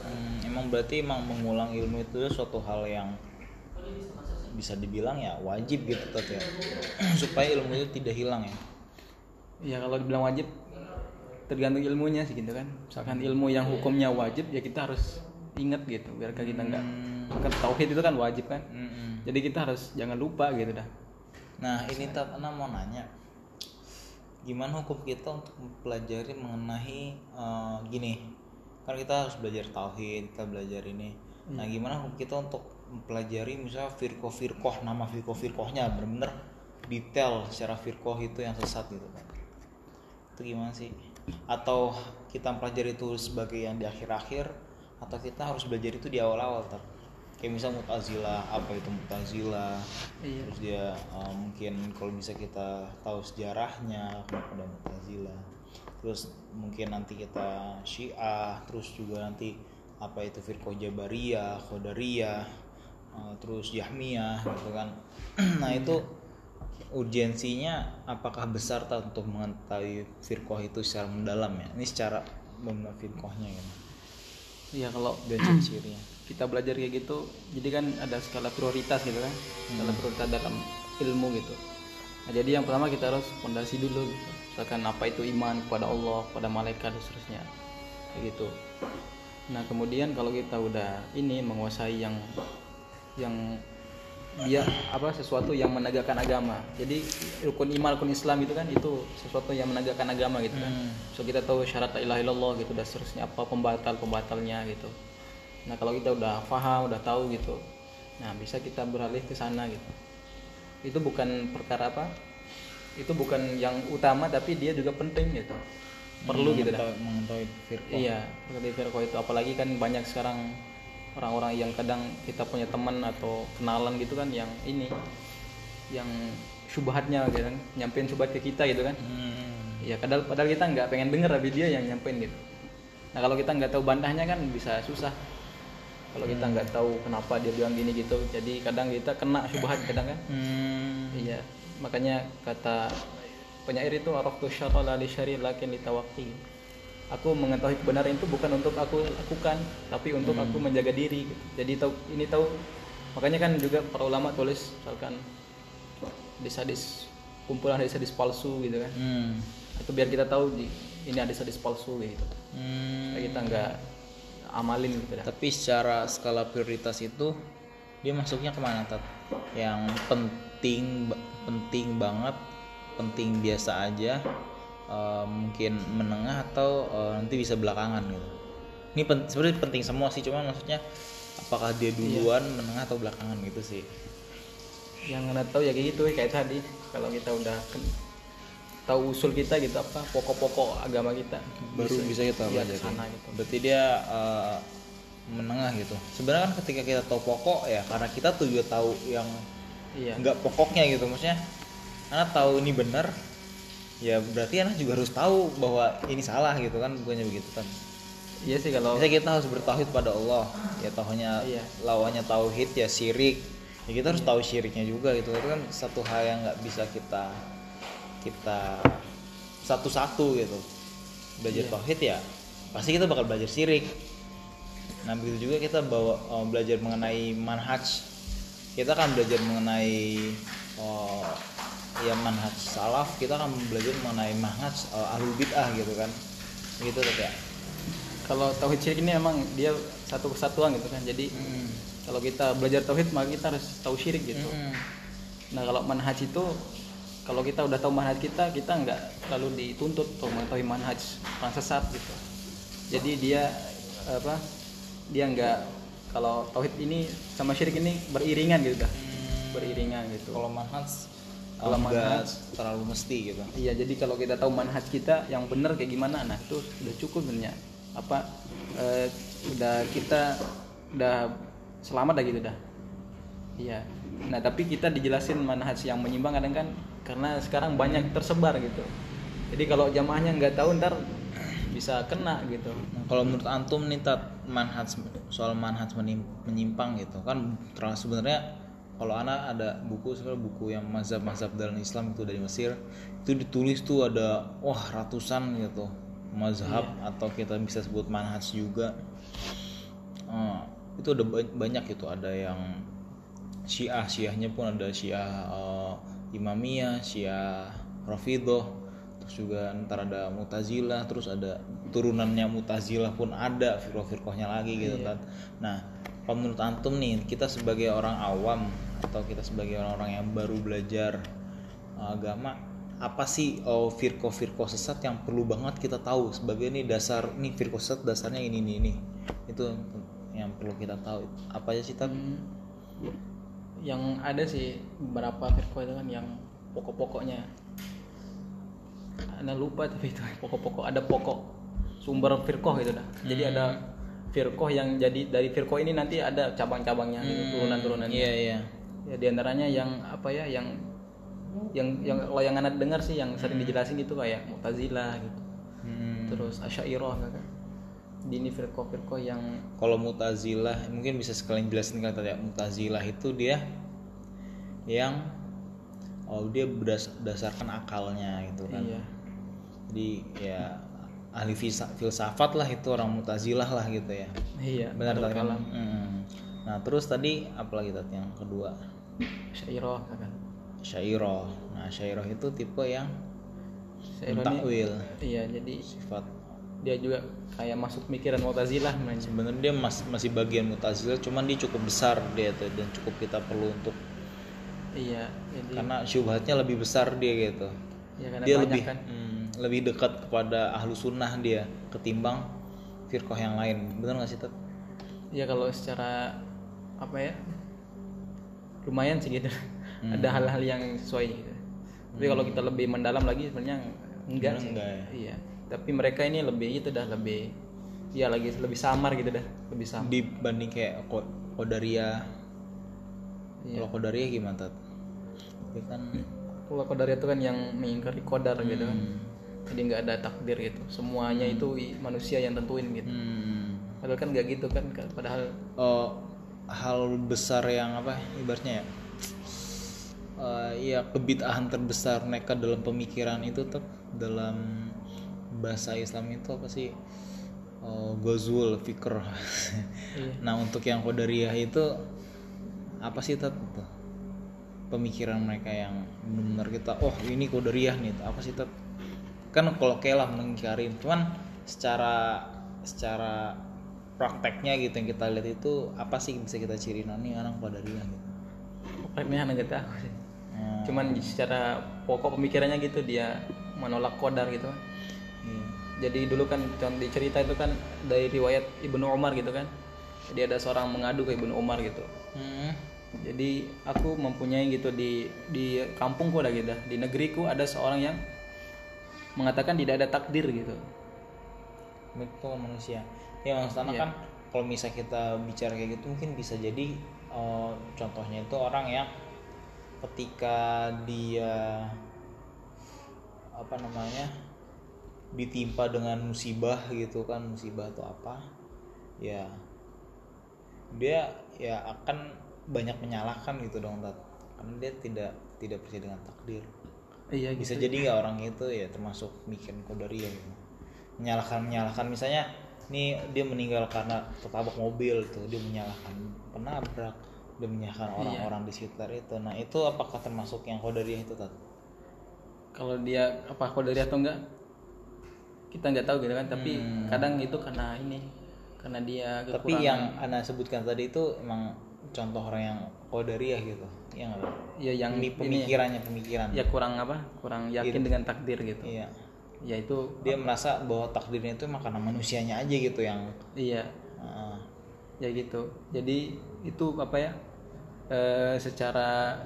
Hmm, emang berarti emang mengulang ilmu itu suatu hal yang bisa dibilang ya wajib gitu Tat ya? (clears throat) Supaya ilmu itu tidak hilang ya? Ya kalau dibilang wajib tergantung ilmunya sih gitu kan. Misalkan ilmu yang hukumnya wajib ya kita harus ingat gitu biar kita nggak kan tauhid itu kan wajib kan. Mm-mm. jadi kita harus jangan lupa gitu dah. Nah ini Ana mau nanya gimana hukum kita untuk mempelajari mengenai eh, gini kan kita harus belajar tauhid kita belajar ini. Nah gimana kita untuk mempelajari misalnya firqoh firqoh nama firqoh firqohnya bener-bener detail secara firqoh itu yang sesat gitu kan itu gimana sih? Atau kita mempelajari itu sebagai yang di akhir-akhir atau kita harus belajar itu di awal-awal Tat? kayak misalnya mutazilah apa itu mutazilah Iya. terus dia uh, mungkin kalau bisa kita tahu sejarahnya kenapa ada mutazilah terus mungkin nanti kita Syiah terus juga nanti apa itu Firqah Jabariyah Qadariyah eh, terus Jahmiyah gitu kan. (clears throat) Nah itu urgensinya apakah besar tak untuk mengetahui firqah itu secara mendalam ya? Ini secara benar firqahnya gitu Iya kalau dan ciri-cirinya. (clears throat) kita belajar kayak gitu jadi kan ada skala prioritas gitu kan. Skala prioritas dalam ilmu gitu. Nah, jadi yang pertama kita harus fondasi dulu gitu. Misalkan apa itu iman kepada Allah kepada malaikat dan seterusnya. Kayak gitu. Nah kemudian kalau kita udah ini menguasai yang yang dia apa sesuatu yang menegakkan agama. Jadi rukun iman rukun Islam itu kan itu sesuatu yang menegakkan agama gitu kan. So kita tahu syarat la ilaha illallah gitu dan seterusnya apa pembatal pembatalnya gitu. Nah kalau kita udah paham udah tahu gitu nah bisa kita beralih ke sana gitu. Itu bukan perkara apa itu bukan yang utama tapi dia juga penting gitu perlu gitu dah Mengetahui- mengetahui firqah Iya, seperti Firqah itu apalagi kan banyak sekarang orang-orang yang kadang kita punya teman atau kenalan gitu kan yang ini yang syubhatnya gitu kan, nyampein syubhat ke kita gitu kan. Hmm. Ya padahal padahal kita nggak pengen denger tapi dia yang nyampein gitu. Nah, kalau kita nggak tahu bandahnya kan bisa susah. Kalau kita nggak tahu kenapa dia bilang gini gitu, jadi kadang kita kena syubhat kadang kan. Hmm. Iya, makanya kata penyair itu araftu syarra la li syari lakin litawaqi. Aku mengetahui kebenaran itu bukan untuk aku lakukan, tapi untuk aku menjaga diri. gitu. Jadi tahu ini tahu makanya kan juga para ulama tulis misalkan hadis-hadis kumpulan hadis-hadis palsu gitu kan. Hmm. Itu biar kita tahu di, ini hadis-hadis palsu gitu. Hmm. Supaya kita nggak amalin gitu dah. Tapi secara skala prioritas itu dia masuknya ke mana tat? Yang penting penting banget, penting biasa aja, eh, mungkin menengah atau eh, nanti bisa belakangan gitu. Ini pen- sebenarnya penting semua sih, cuma maksudnya apakah dia duluan, menengah atau belakangan gitu sih. yang anda tahu ya kayak gitu kayak tadi kalau kita udah tahu usul kita gitu apa pokok-pokok agama kita Baru bisa kita iya, belajar. sana gitu Berarti dia eh, menengah gitu. Sebenarnya kan ketika kita tahu pokok ya karena kita tuh juga tahu yang iya. Nggak pokoknya gitu maksudnya anak tahu ini benar ya berarti anak juga harus tahu bahwa ini salah gitu kan bukannya begitu kan? Iya sih kalau Misalnya kita harus bertauhid pada Allah ya tahunya Iya. lawannya tauhid ya syirik ya kita harus tahu syiriknya juga gitu. Itu kan satu hal yang nggak bisa kita kita satu-satu gitu. Belajar Iya. tauhid ya pasti kita bakal belajar syirik. Nah begitu juga kita bawa eh, belajar mengenai manhaj kita akan belajar mengenai eh, ya manhaj salaf. Kita akan belajar mengenai manhaj eh, ahlul bid'ah gitu kan. Gitu tuh ya kalau tauhid syirik ini emang dia satu kesatuan gitu kan. Jadi kalau kita belajar tauhid maka kita harus tahu syirik gitu. Mm. nah kalau manhaj itu kalau kita udah tahu manhaj kita kita nggak lalu dituntut untuk mengetahui manhaj orang sesat gitu. Jadi dia apa dia nggak kalau tauhid ini sama syirik ini beriringan gitu dah beriringan gitu kalau manhaj Kalau manhaj, terlalu mesti gitu Iya, jadi kalau kita tahu manhaj kita yang benar kayak gimana, nah itu udah cukup sebenarnya. Apa eh, udah kita udah selamat dah gitu dah. Iya. Nah, tapi kita dijelasin manhaj yang menyimbang kadang kan karena sekarang banyak tersebar gitu. Jadi kalau jamaahnya nggak tahu ntar bisa kena gitu. Nah, kalau menurut antum nih tat manhaj soal manhaj menyimpang gitu. Kan terang sebenarnya kalau anak ada buku sebenarnya buku yang mazhab-mazhab dalam Islam itu dari Mesir itu ditulis tuh ada wah ratusan gitu mazhab atau kita bisa sebut manhaj juga. Eh, itu ada ba- banyak itu ada yang Syiah Syiahnya pun ada Syiah eh, Imamiyah Syiah Rafidah terus juga ntar ada Mutazilah terus ada turunannya Mutazilah pun ada firqah-firqahnya lagi gitu kan nah kalau menurut antum nih kita sebagai orang awam atau kita sebagai orang-orang yang baru belajar uh, agama apa sih oh firqah-firqah sesat yang perlu banget kita tahu sebagai ini dasar ini firqah sesat dasarnya ini ini ini itu yang perlu kita tahu apa aja sih Tat? Hmm. Yang ada sih beberapa firqah itu kan yang pokok-pokoknya. Anda lupa tapi itu (laughs) pokok-pokok. Ada pokok sumber firqah gitu dah. Jadi ada firqah yang jadi dari firqah ini nanti ada cabang-cabangnya gitu, turunan-turunannya. iya iya. Ya di antaranya yang apa ya yang yang yang kalau yang anak dengar sih yang sering dijelasin itu kayak Mu'tazilah gitu. terus Asy'ariyah kan. Di ini firqah-firqah yang kalau mutazilah mungkin bisa sekalian jelasin kan tadi ya. Mutazilah itu dia yang oh dia berdas- berdasarkan akalnya gitu kan. Iya. Jadi ya ahli filsa- filsafat lah itu orang mutazilah lah gitu ya. Iya benar tadi kan Hmm. nah terus tadi apa lagi tadi yang kedua? Asy'ariyah kan? Syairah. Nah syairah itu tipe yang takwil iya jadi sifat. dia juga kayak masuk pikiran Mu'tazilah sebenarnya dia mas- masih bagian mutazilah cuman dia cukup besar dia tuh dan cukup kita perlu untuk iya jadi karena syubhatnya lebih besar dia gitu ya karena dia lebih kan hmm, lebih dekat kepada ahlu sunnah dia ketimbang firqah yang lain benar nggak sih Tat? ya kalau secara apa ya lumayan sih gitu Hmm. ada hal-hal yang sesuai gitu tapi kalau kita lebih mendalam lagi sebenarnya enggak sih enggak ya? iya tapi mereka ini lebih itu dah lebih ya lagi lebih samar gitu dah lebih samar dibanding kayak Ko- Qadariyah Iya. kalau Qadariyah gimana Tat? Dia kan kalau kodar itu kan yang mengingkari kodar gitu kan. Hmm. jadi nggak ada takdir gitu. Semuanya itu i- manusia yang tentuin gitu. Hmm, padahal kan nggak gitu kan padahal eh, hal besar yang apa ibaratnya ya? Eh, ya kebid'ahan terbesar mereka dalam pemikiran itu tuh dalam bahasa Islam itu apa sih? Eh, gozul fikr. Iya. (laughs) nah untuk yang Qadariyah itu apa sih Tuh. Pemikiran mereka yang benar-benar kita oh ini Qadariyah nih apa sih tat kan kalau kayak lah mengingkarin cuman secara secara prakteknya gitu yang kita lihat itu apa sih bisa kita ciri? Nah, nih orang Qadariyah gitu. Prakteknya anak nggak tahu sih. Hmm, cuman secara pokok pemikirannya gitu dia menolak kodar gitu iya. jadi dulu kan contoh di cerita itu kan dari riwayat Ibnu Umar gitu kan. Jadi ada seorang mengadu ke Ibnu Umar gitu. Hmm, jadi aku mempunyai gitu di di kampungku ada gitu. Di negeriku ada seorang yang mengatakan tidak ada takdir gitu. Betul manusia. Ya maksudnya Iya. kan kalau misalnya kita bicara kayak gitu mungkin bisa jadi eh, contohnya itu orang yang ketika dia apa namanya ditimpa dengan musibah gitu kan musibah atau apa ya dia ya akan banyak menyalahkan gitu dong Tat. karena dia tidak tidak percaya dengan takdir. Iya bisa gitu. jadi nggak orang itu ya termasuk mikir kodaria gitu menyalahkan menyalahkan. Misalnya nih dia meninggal karena tertabrak mobil tuh dia menyalahkan penabrak dia menyalahkan Iya. orang-orang di sekitar itu. Nah itu apakah termasuk yang kodaria itu tat? Kalau dia apa kodari atau enggak? Kita nggak tahu gitu kan tapi Hmm. kadang itu karena ini karena dia tapi yang anda sebutkan tadi itu emang contoh orang yang kodaria gitu ya nggak ya yang Ini ini pemikirannya pemikiran. Ya kurang apa? Kurang yakin dengan takdir gitu. Iya. Ya itu dia merasa bahwa takdirnya itu karena manusianya aja gitu yang iya. Uh, ya gitu. Jadi itu apa ya eh, secara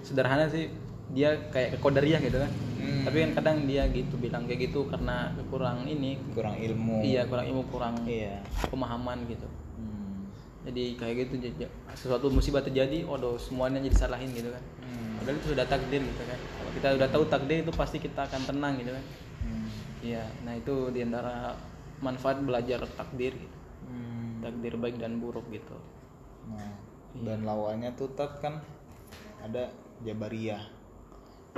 sederhana sih dia kayak kekodariah gitu kan. Hmm. tapi kan kadang dia gitu bilang kayak gitu karena kurang ini. Kurang ilmu. Iya kurang ilmu kurang iya. pemahaman gitu. Jadi kayak gitu jadi sesuatu musibah terjadi waduh semuanya jadi salahin gitu kan Hmm. padahal itu sudah takdir gitu kan kalau kita udah tahu takdir itu pasti kita akan tenang gitu kan Hmm. iya nah itu di antara manfaat belajar takdir gitu. Hmm. takdir baik dan buruk gitu Nah, dan lawannya tuh tat kan ada Jabariyah.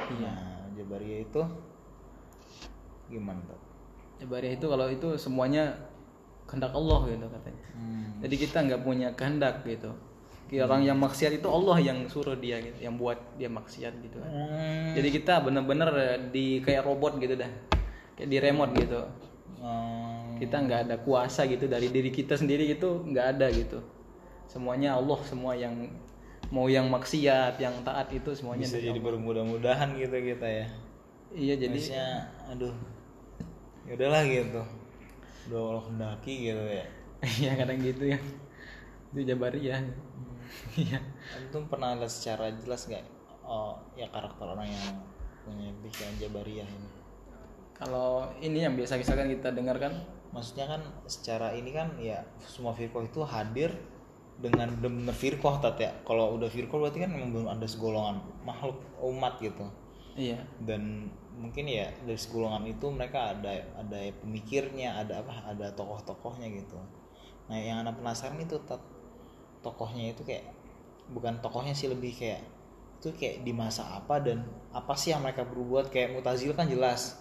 Iya. Nah, Jabariyah itu gimana tuh? Jabariyah itu kalau itu semuanya kehendak Allah gitu katanya. Hmm. Jadi kita nggak punya kehendak gitu. Orang yang maksiat itu Allah yang suruh dia gitu, yang buat dia maksiat gitu kan. Hmm. Jadi kita bener-bener eh, di kayak robot gitu dah, kayak di remote gitu. Hmm. Kita nggak ada kuasa gitu dari diri kita sendiri gitu, nggak ada gitu. Semuanya Allah semua yang mau yang maksiat, yang taat itu semuanya bisa jadi bermudah-mudahan gitu kita ya. Iya jadi Maksudnya, aduh, ya udahlah gitu. Udah Allah kendaki gitu ya. Iya kadang gitu ya. Itu Jabariyah. Iya. Antum pernah lihat secara jelas nggak? Oh, ya karakter orang yang punya pikiran Jabariyah ini. Kalau ini yang biasa misalkan kita dengarkan maksudnya kan secara ini kan ya semua firqah itu hadir dengan benar firqah tat ya kalau udah firqah berarti kan memang belum ada segolongan makhluk umat gitu iya dan mungkin ya dari segolongan itu mereka ada ada pemikirnya ada apa ada tokoh-tokohnya gitu. Nah yang anak penasaran itu tokohnya itu kayak bukan tokohnya sih lebih kayak itu kayak di masa apa dan apa sih yang mereka berbuat kayak Mutazil kan jelas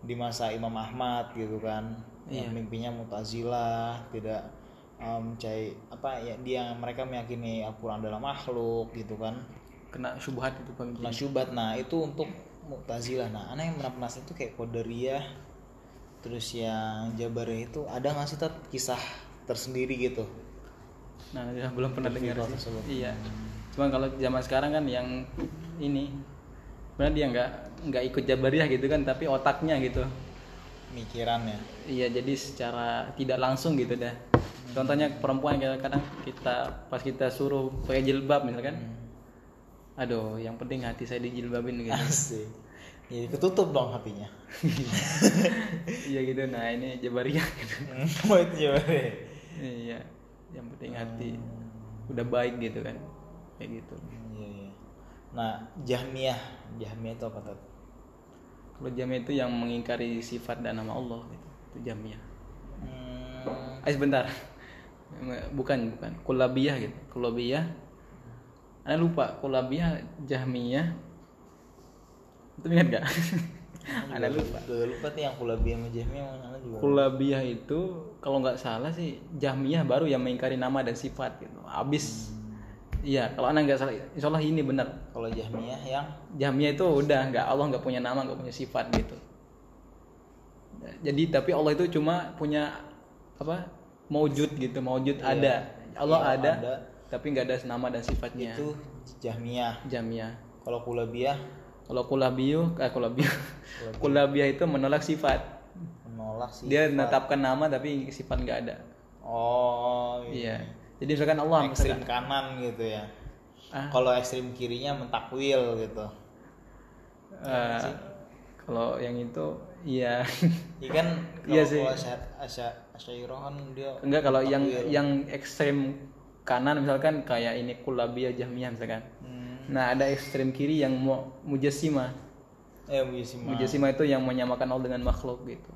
di masa Imam Ahmad gitu kan. Yang Iya. mimpinya Mutazilah tidak um, cai apa ya dia mereka meyakini Al-Quran adalah makhluk gitu kan. Kena syubhat itu Bang Nah syubat, nah itu untuk Mu'tazilah. Nah, anak yang pernah penasaran itu kayak Qadariyah, terus yang Jabariyah itu ada nggak sih Tat, kisah tersendiri gitu? nah ya, belum pernah dengar sih. tersebut. iya cuman kalau zaman sekarang kan yang ini sebenarnya dia nggak nggak ikut jabariyah gitu kan tapi otaknya gitu Mikirannya. iya jadi secara tidak langsung gitu dah contohnya perempuan kadang kadang kita pas kita suruh pakai jilbab misalkan aduh yang penting hati saya dijilbabin gitu Asik. Jadi ketutup dong hatinya. (laughs) iya gitu nah ini jabariyah gitu (laughs) Oh itu Jabariyah. iya yang penting hati udah baik gitu kan kayak gitu Iya, iya. Nah, Jahmiyah, Jahmiyah itu apa Tat? kalau jamiyah itu yang mengingkari sifat dan nama Allah gitu itu jamiyah Hmm, Eh sebentar. Bukan, bukan. Kulabiyah gitu. Kulabiyah. Anda lupa Kulabiyah Jahmiyah. Itu ingat gak? Anda lupa. Udah lupa nih yang Kulabiyah sama Jahmiyah emang anak juga. Kulabiyah itu kalau nggak salah sih Jahmiyah baru yang mengingkari nama dan sifat gitu. Abis. Iya, kalau anda nggak salah, insya Allah ini benar. Kalau Jahmiyah yang Jahmiyah itu udah nggak Allah nggak punya nama nggak punya sifat gitu. Jadi tapi Allah itu cuma punya apa? Maujud gitu, maujud Iya. ada. Allah Iya, ada, ada. Tapi nggak ada nama dan sifatnya. itu Jahmiyah. Jamiyah. Kalau Kulabiyah Kalau kulabiyu, eh kulabiyu, kulabiyah itu menolak sifat. menolak sih. Dia menetapkan nama tapi sifat nggak ada. Oh, Iya. Jadi misalkan Allah ekstrim misalkan, kanan gitu ya. ah, Kalau ekstrim kirinya mentakwil gitu. eh, kalau yang itu iya. Iya kan Iya sih. Asya kan dia Enggak kalau yang yang ekstrem kanan misalkan kayak ini kulabiyah jahmiyah misalkan. hmm, Nah, ada ekstrem kiri yang mu mujassimah. eh Mujassimah. Mujassimah itu yang menyamakan Allah dengan makhluk gitu.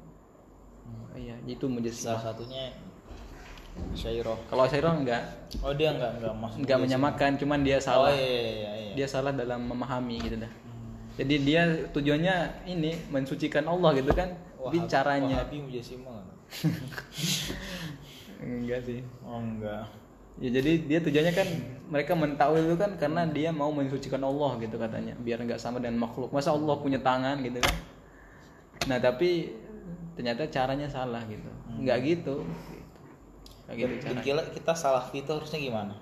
Iya, itu Salah mujassimah. satunya Asyairah. Kalau Syairah enggak Oh dia enggak enggak masuk. enggak menyamakan, cuman dia Oh salah. iya iya iya. iya. Dia salah dalam memahami gitu dah. Jadi dia tujuannya ini mensucikan Allah gitu kan. Tapi Wahabi- caranya Wahabi Mujassimah kan? (laughs) enggak sih. Oh enggak. Ya jadi dia tujuannya kan mereka mentakwil itu kan karena dia mau mensucikan Allah gitu katanya, biar nggak sama dengan makhluk. Masa Allah punya tangan gitu kan? Nah tapi ternyata caranya salah gitu, nggak gitu. Kayak gitu caranya. kita salaf itu harusnya gimana?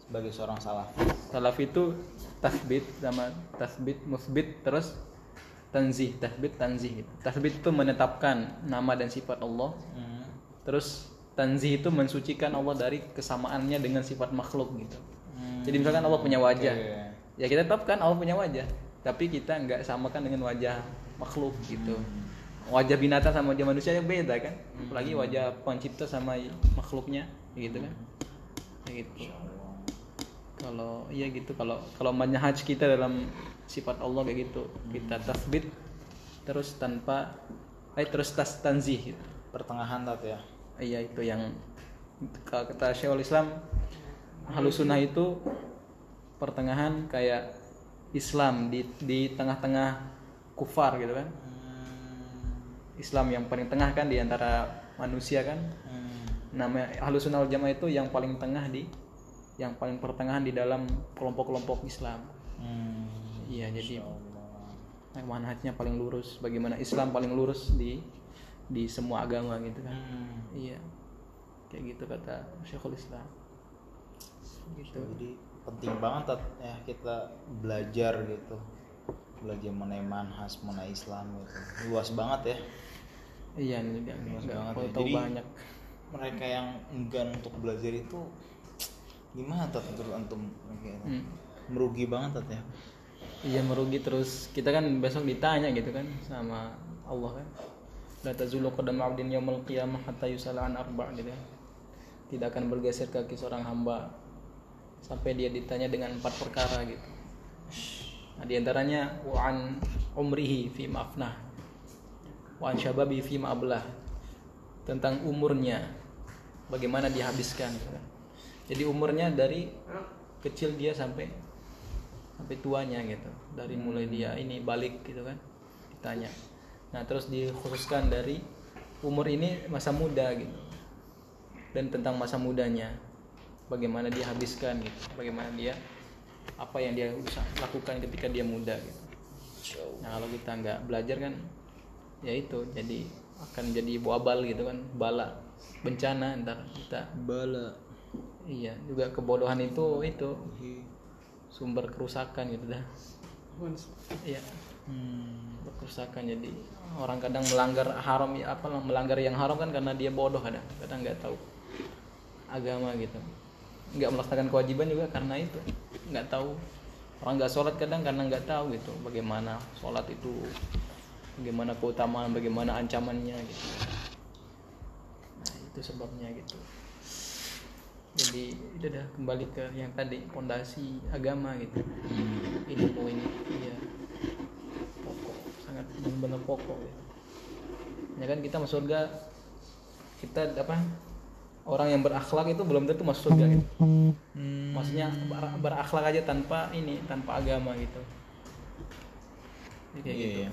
Sebagai seorang salaf. Salaf itu tasbit sama tasbit musbit terus tanzih, tasbit tanzih gitu. Tasbit itu menetapkan nama dan sifat Allah, Hmm. terus tanzih itu mensucikan Allah dari kesamaannya dengan sifat makhluk gitu. Hmm. Jadi misalkan Allah punya wajah, Oke. ya kita tetapkan Allah punya wajah, tapi kita nggak samakan dengan wajah makhluk gitu. Wajah binatang sama wajah manusia yang beda kan, apalagi wajah pencipta sama makhluknya, gitu kan. Kayak gitu. Kalau iya gitu, kalau kalau manhaj kita dalam sifat Allah kayak gitu, kita tasbit terus tanpa eh terus tas tanzih gitu. Pertengahan tat ya. Iya itu yang kalau kata Syekhul Islam halus sunnah itu pertengahan kayak Islam di di tengah-tengah kufar gitu kan. Islam yang paling tengah kan di antara manusia kan. Hmm. Namanya halus sunnah wal jamaah itu yang paling tengah di yang paling pertengahan di dalam kelompok-kelompok Islam. Hmm. Iya jadi manhajnya paling lurus. Bagaimana Islam paling lurus di di semua agama gitu kan. Hmm. Iya. Kayak gitu kata Syekhul Islam. Gitu. Jadi penting banget ya kita belajar gitu. Belajar mengenai manhaj, mengenai Islam gitu. Luas banget ya. Iya ini enggak Luas enggak banget ya. Jadi- banyak. Mereka yang enggan untuk belajar itu gimana Tat menurut antum gitu. Hmm. Merugi banget Tat ya. Iya merugi terus kita kan besok ditanya gitu kan sama Allah kan. La tazulu qadam 'abdin yaumil qiyamah hatta yus'ala an arba' gitu kan. Tidak akan bergeser kaki seorang hamba sampai dia ditanya dengan empat perkara gitu. Nah, di antaranya umrihi fi ma'afnah wa an syababi fi ma'ablah tentang umurnya bagaimana dia habiskan gitu. Jadi umurnya dari kecil dia sampai sampai tuanya gitu. Dari mulai dia ini balik gitu kan. Ditanya. Nah, terus dikhususkan dari umur ini masa muda gitu. Dan tentang masa mudanya bagaimana dia habiskan gitu. Bagaimana dia apa yang dia usah lakukan ketika dia muda gitu. Nah kalau kita nggak belajar kan ya itu jadi akan jadi wabal gitu kan bala bencana ntar kita bala iya juga kebodohan itu itu sumber kerusakan gitu dah iya hmm. Kerusakan. Jadi orang kadang melanggar haram ya apa melanggar yang haram kan karena dia bodoh kadang. Kadang nggak tahu agama gitu. Nggak melaksanakan kewajiban juga karena itu. Nggak tahu. Orang nggak sholat kadang karena nggak tahu gitu bagaimana sholat itu bagaimana keutamaan bagaimana ancamannya gitu. Nah itu sebabnya gitu. Jadi itu dah kembali ke yang tadi pondasi agama gitu. Ilmu ini iya. pokok sangat benar-benar pokok gitu. ya kan kita masuk surga kita apa orang yang berakhlak itu belum tentu masuk surga gitu Hmm. maksudnya ber- berakhlak aja tanpa ini tanpa agama gitu Jadi kayak Iya, gitu iya.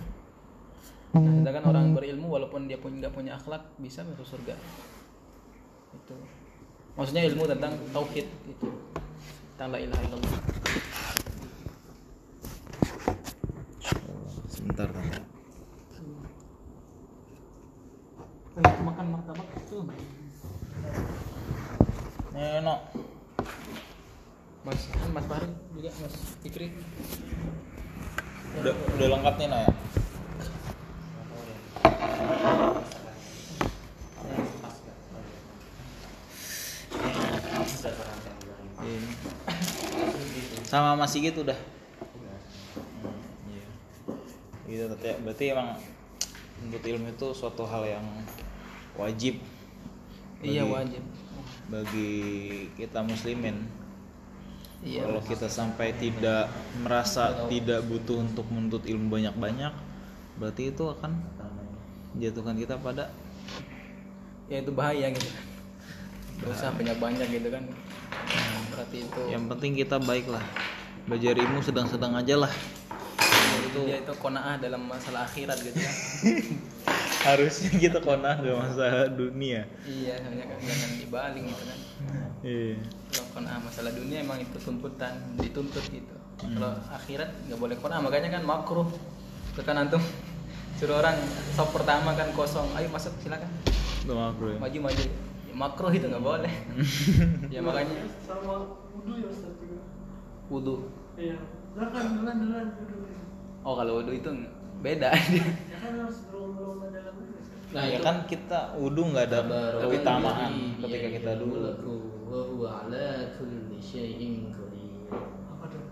nah sedangkan orang berilmu walaupun dia pun nggak punya akhlak bisa masuk surga itu maksudnya ilmu tentang tauhid itu tentang la ilaha illallah sebentar tante Ayo, makan martabak tuh Neno mas kan mas Fahri juga mas Fikri? Udah udah lengkap nih Nah, ya Ini. sama Mas Sigit udah? Iya gitu berarti emang menuntut ilmu itu suatu hal yang wajib iya Bagi- wajib. bagi kita muslimin iya. Kalau kita sampai tidak merasa tidak butuh untuk menuntut ilmu banyak-banyak berarti itu akan jatuhkan kita pada ya itu bahaya gitu. Kan Gak usah banyak-banyak gitu kan. Berarti itu yang penting kita baik lah belajar ilmu sedang-sedang aja lah. Itu dia itu kona'ah dalam masalah akhirat gitu kan (laughs) harusnya kita konah ke masa dunia. Iya hanya kan jangan dibaling gitu kan. Iya. Kalau kona'ah masalah dunia emang itu tuntutan dituntut gitu. Hmm. kalau akhirat nggak boleh kona'ah makanya kan makruh. Itu kan antum suruh orang sop pertama kan kosong. Ayo masuk silakan. Itu makro ya. Maju maju ya, makruh itu nggak boleh. (laughs) Ya makanya. Sama wudhu ya Ustaz juga. Wudhu iya. Duluan duluan wudhu oh kalau wudhu itu beda dia ya kan. Nah, ya kan kita wudhu nggak ada keutamaan Alladhi ketika kita biyadihi dulu mulku wa huwa ala kulli syai'in qadir. apa tuh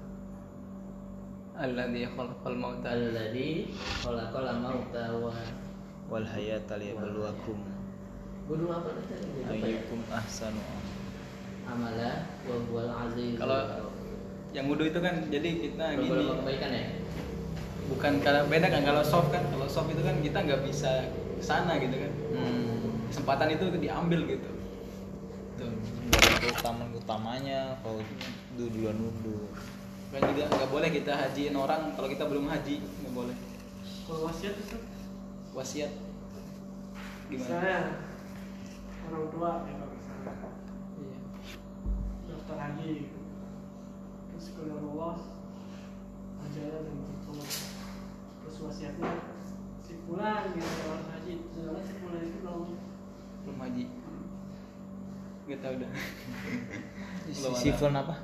alladzi khalaqal mauta Alladhi khalaqal mauta wa wal hayata liyabluwakum Wudhu apa tadi? ayyukum ahsanu Amala wa huwal aziz. Kalau- yang wudhu itu kan jadi kita gini kebaikan ya? Bukan karena beda kan kalau soft kan kalau soft itu kan kita nggak bisa ke sana gitu kan. Hmm. kesempatan itu diambil gitu. Tuh keutamaan utamanya kalau wudhu duluan wudhu kan juga nggak boleh kita hajiin orang kalau kita belum haji nggak boleh. Kalau wasiat Ustaz? Wasiat. Gimana? Misalnya orang tua ya kalau misalnya. Iya. daftar haji terus kalau lolos ajaran dan bertolak terus wasiatnya si fulan gitu orang haji sedangkan si fulan itu belum. Belum haji nggak tahu dah. (laughs) Si. Fulan apa?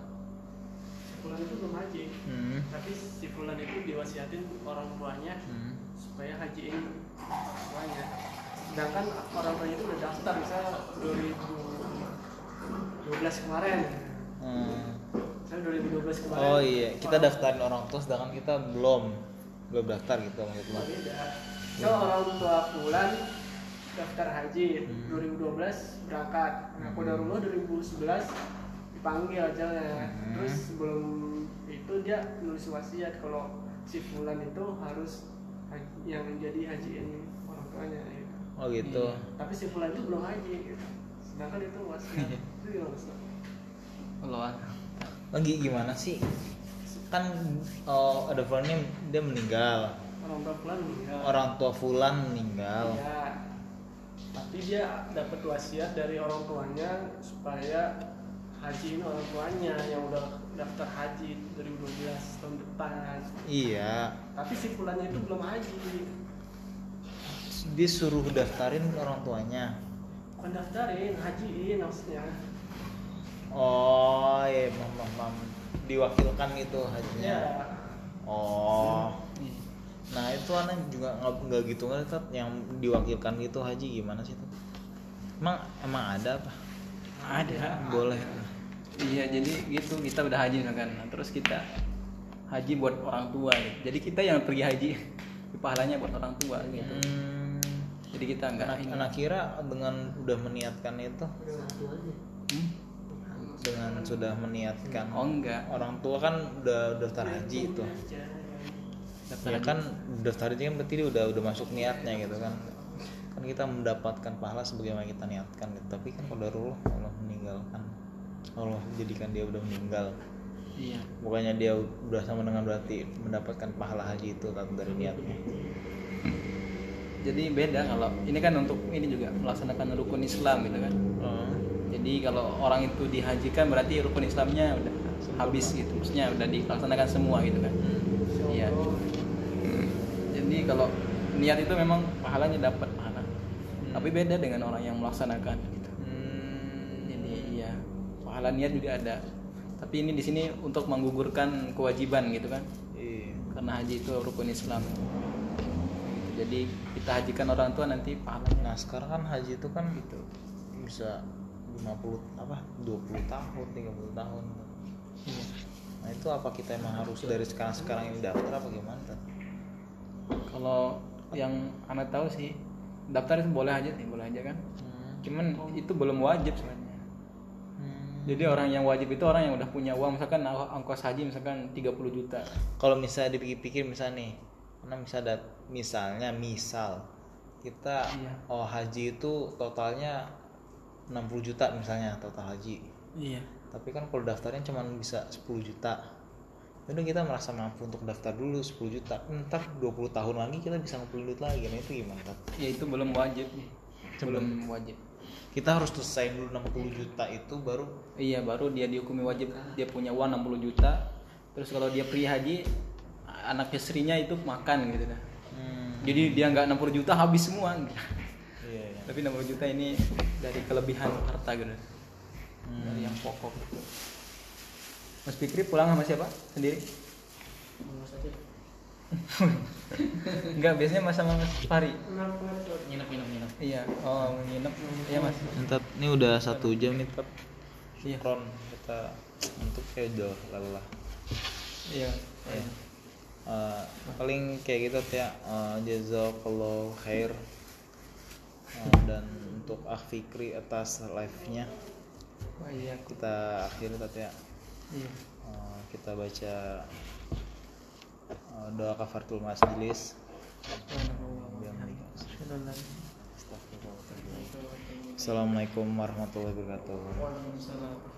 Si fulan itu belum haji hmm. tapi si fulan itu diwasiatin orang tuanya Hmm. supaya hajiin orang tuanya. Sedangkan orang tuanya itu udah daftar misalnya 2012 kemarin. Hmm. misalnya 2012 kemarin. Oh iya, kita daftarin orang tua sedangkan kita belum belum daftar gitu maksud Oh, lo. beda. So orang tua Fulan daftar haji Hmm. 2012 berangkat. Nah, Kodarullah 2011 dipanggil ajalnya. Hmm. Terus sebelum itu dia nulis wasiat kalau si fulan itu harus haji- yang jadi hajiin orang tuanya gitu. oh gitu tapi si fulan itu belum haji gitu sedangkan itu wasiat (laughs) itu gimana Ustaz? kalau lagi gimana sih kan oh, ada fulan ini dia meninggal. Orang tua fulan meninggal. Orang tua fulan meninggal. Ya tapi dia dapat wasiat dari orang tuanya supaya hajiin orang tuanya yang udah daftar haji 2012 tahun depan iya. Tapi si fulannya itu belum haji. Disuruh daftarin orang tuanya. Bukan daftarin hajiin maksudnya. Oh iya mam, mam, mam. Diwakilkan gitu hajinya ya oh. Nah itu anak juga nggak nggak gitu nggak Tat? yang diwakilkan gitu haji gimana sih tuh emang emang ada apa? Ada. Boleh. Iya jadi gitu kita udah haji kan? Nah, terus kita haji buat orang tua gitu. jadi kita yang pergi haji (laughs) pahalanya buat orang tua gitu. Hmm, jadi kita nggak anak, anak kira dengan udah meniatkan itu? Satu aja. Hmm? Dengan sudah meniatkan oh enggak. orang tua kan udah daftar haji itu. Daftar ya haji. kan daftar haji kan berarti dia udah udah masuk niatnya gitu kan. Kan kita mendapatkan pahala sebagaimana kita niatkan gitu. tapi kan qadarullah Allah meninggalkan. Allah jadikan dia udah meninggal. Iya. Bukannya dia udah sama dengan berarti mendapatkan pahala haji itu kan dari niatnya. Jadi beda kalau ini kan untuk ini juga melaksanakan rukun Islam gitu kan. Oh. Jadi kalau orang itu dihajikan berarti rukun Islamnya udah habis gitu. Maksudnya udah dilaksanakan semua gitu kan. Iya. Jadi kalau niat itu memang pahalanya dapat pahala. Tapi beda dengan orang yang melaksanakan gitu. Hmm. jadi iya pahala niat juga ada. Tapi ini di sini untuk menggugurkan kewajiban gitu kan. Iya. karena haji itu rukun Islam. Jadi kita hajikan orang tua nanti pahalanya. Nah sekarang kan haji itu kan gitu. bisa 50 apa 20 tahun 30 tahun Iya. nah itu apa kita emang harus dari sekarang sekarang ini daftar apa gimana kalau yang anak tahu sih daftar itu boleh aja sih boleh aja kan Hmm. cuman itu belum wajib sebenarnya Hmm. jadi orang yang wajib itu orang yang udah punya uang misalkan ongkos haji misalkan 30 juta kalau misalnya dipikir-pikir misalnya nih karena misalnya misalnya misal kita Iya. oh haji itu totalnya 60 juta misalnya total haji. Iya. Tapi kan kalau daftarnya cuma bisa 10 juta. Udah kita merasa mampu untuk daftar dulu 10 juta. Ntar 20 tahun lagi kita bisa ngumpulin duit lagi. Nah itu gimana? Tat? ya itu belum wajib belum wajib. Kita harus selesai dulu 60 juta itu baru iya baru dia dihukumi wajib. Dia punya uang 60 juta. Terus kalau dia pergi haji anak istrinya itu makan gitu dah. Hmm, jadi dia nggak 60 juta habis semua. Tapi 60 juta ini dari kelebihan harta gitu Hmm. dari yang pokok Mas Fikri pulang sama siapa sendiri. (laughs) Enggak, biasanya mas sama Mas Fari. Nginep nginep nginep. Iya, oh nginep. Iya mas. Ntar, ini udah satu jam nih tetap Iya. Ron kita untuk kayak udah lelah Iya. ya. Eh, paling kayak gitu ya uh, jazakallah khair dan untuk Ah Fikri atas live nya Oh iya. kita akhiri tadi ya. Iya. Eh, kita baca eh, doa kafaratul majlis Assalamualaikum warahmatullahi wabarakatuh.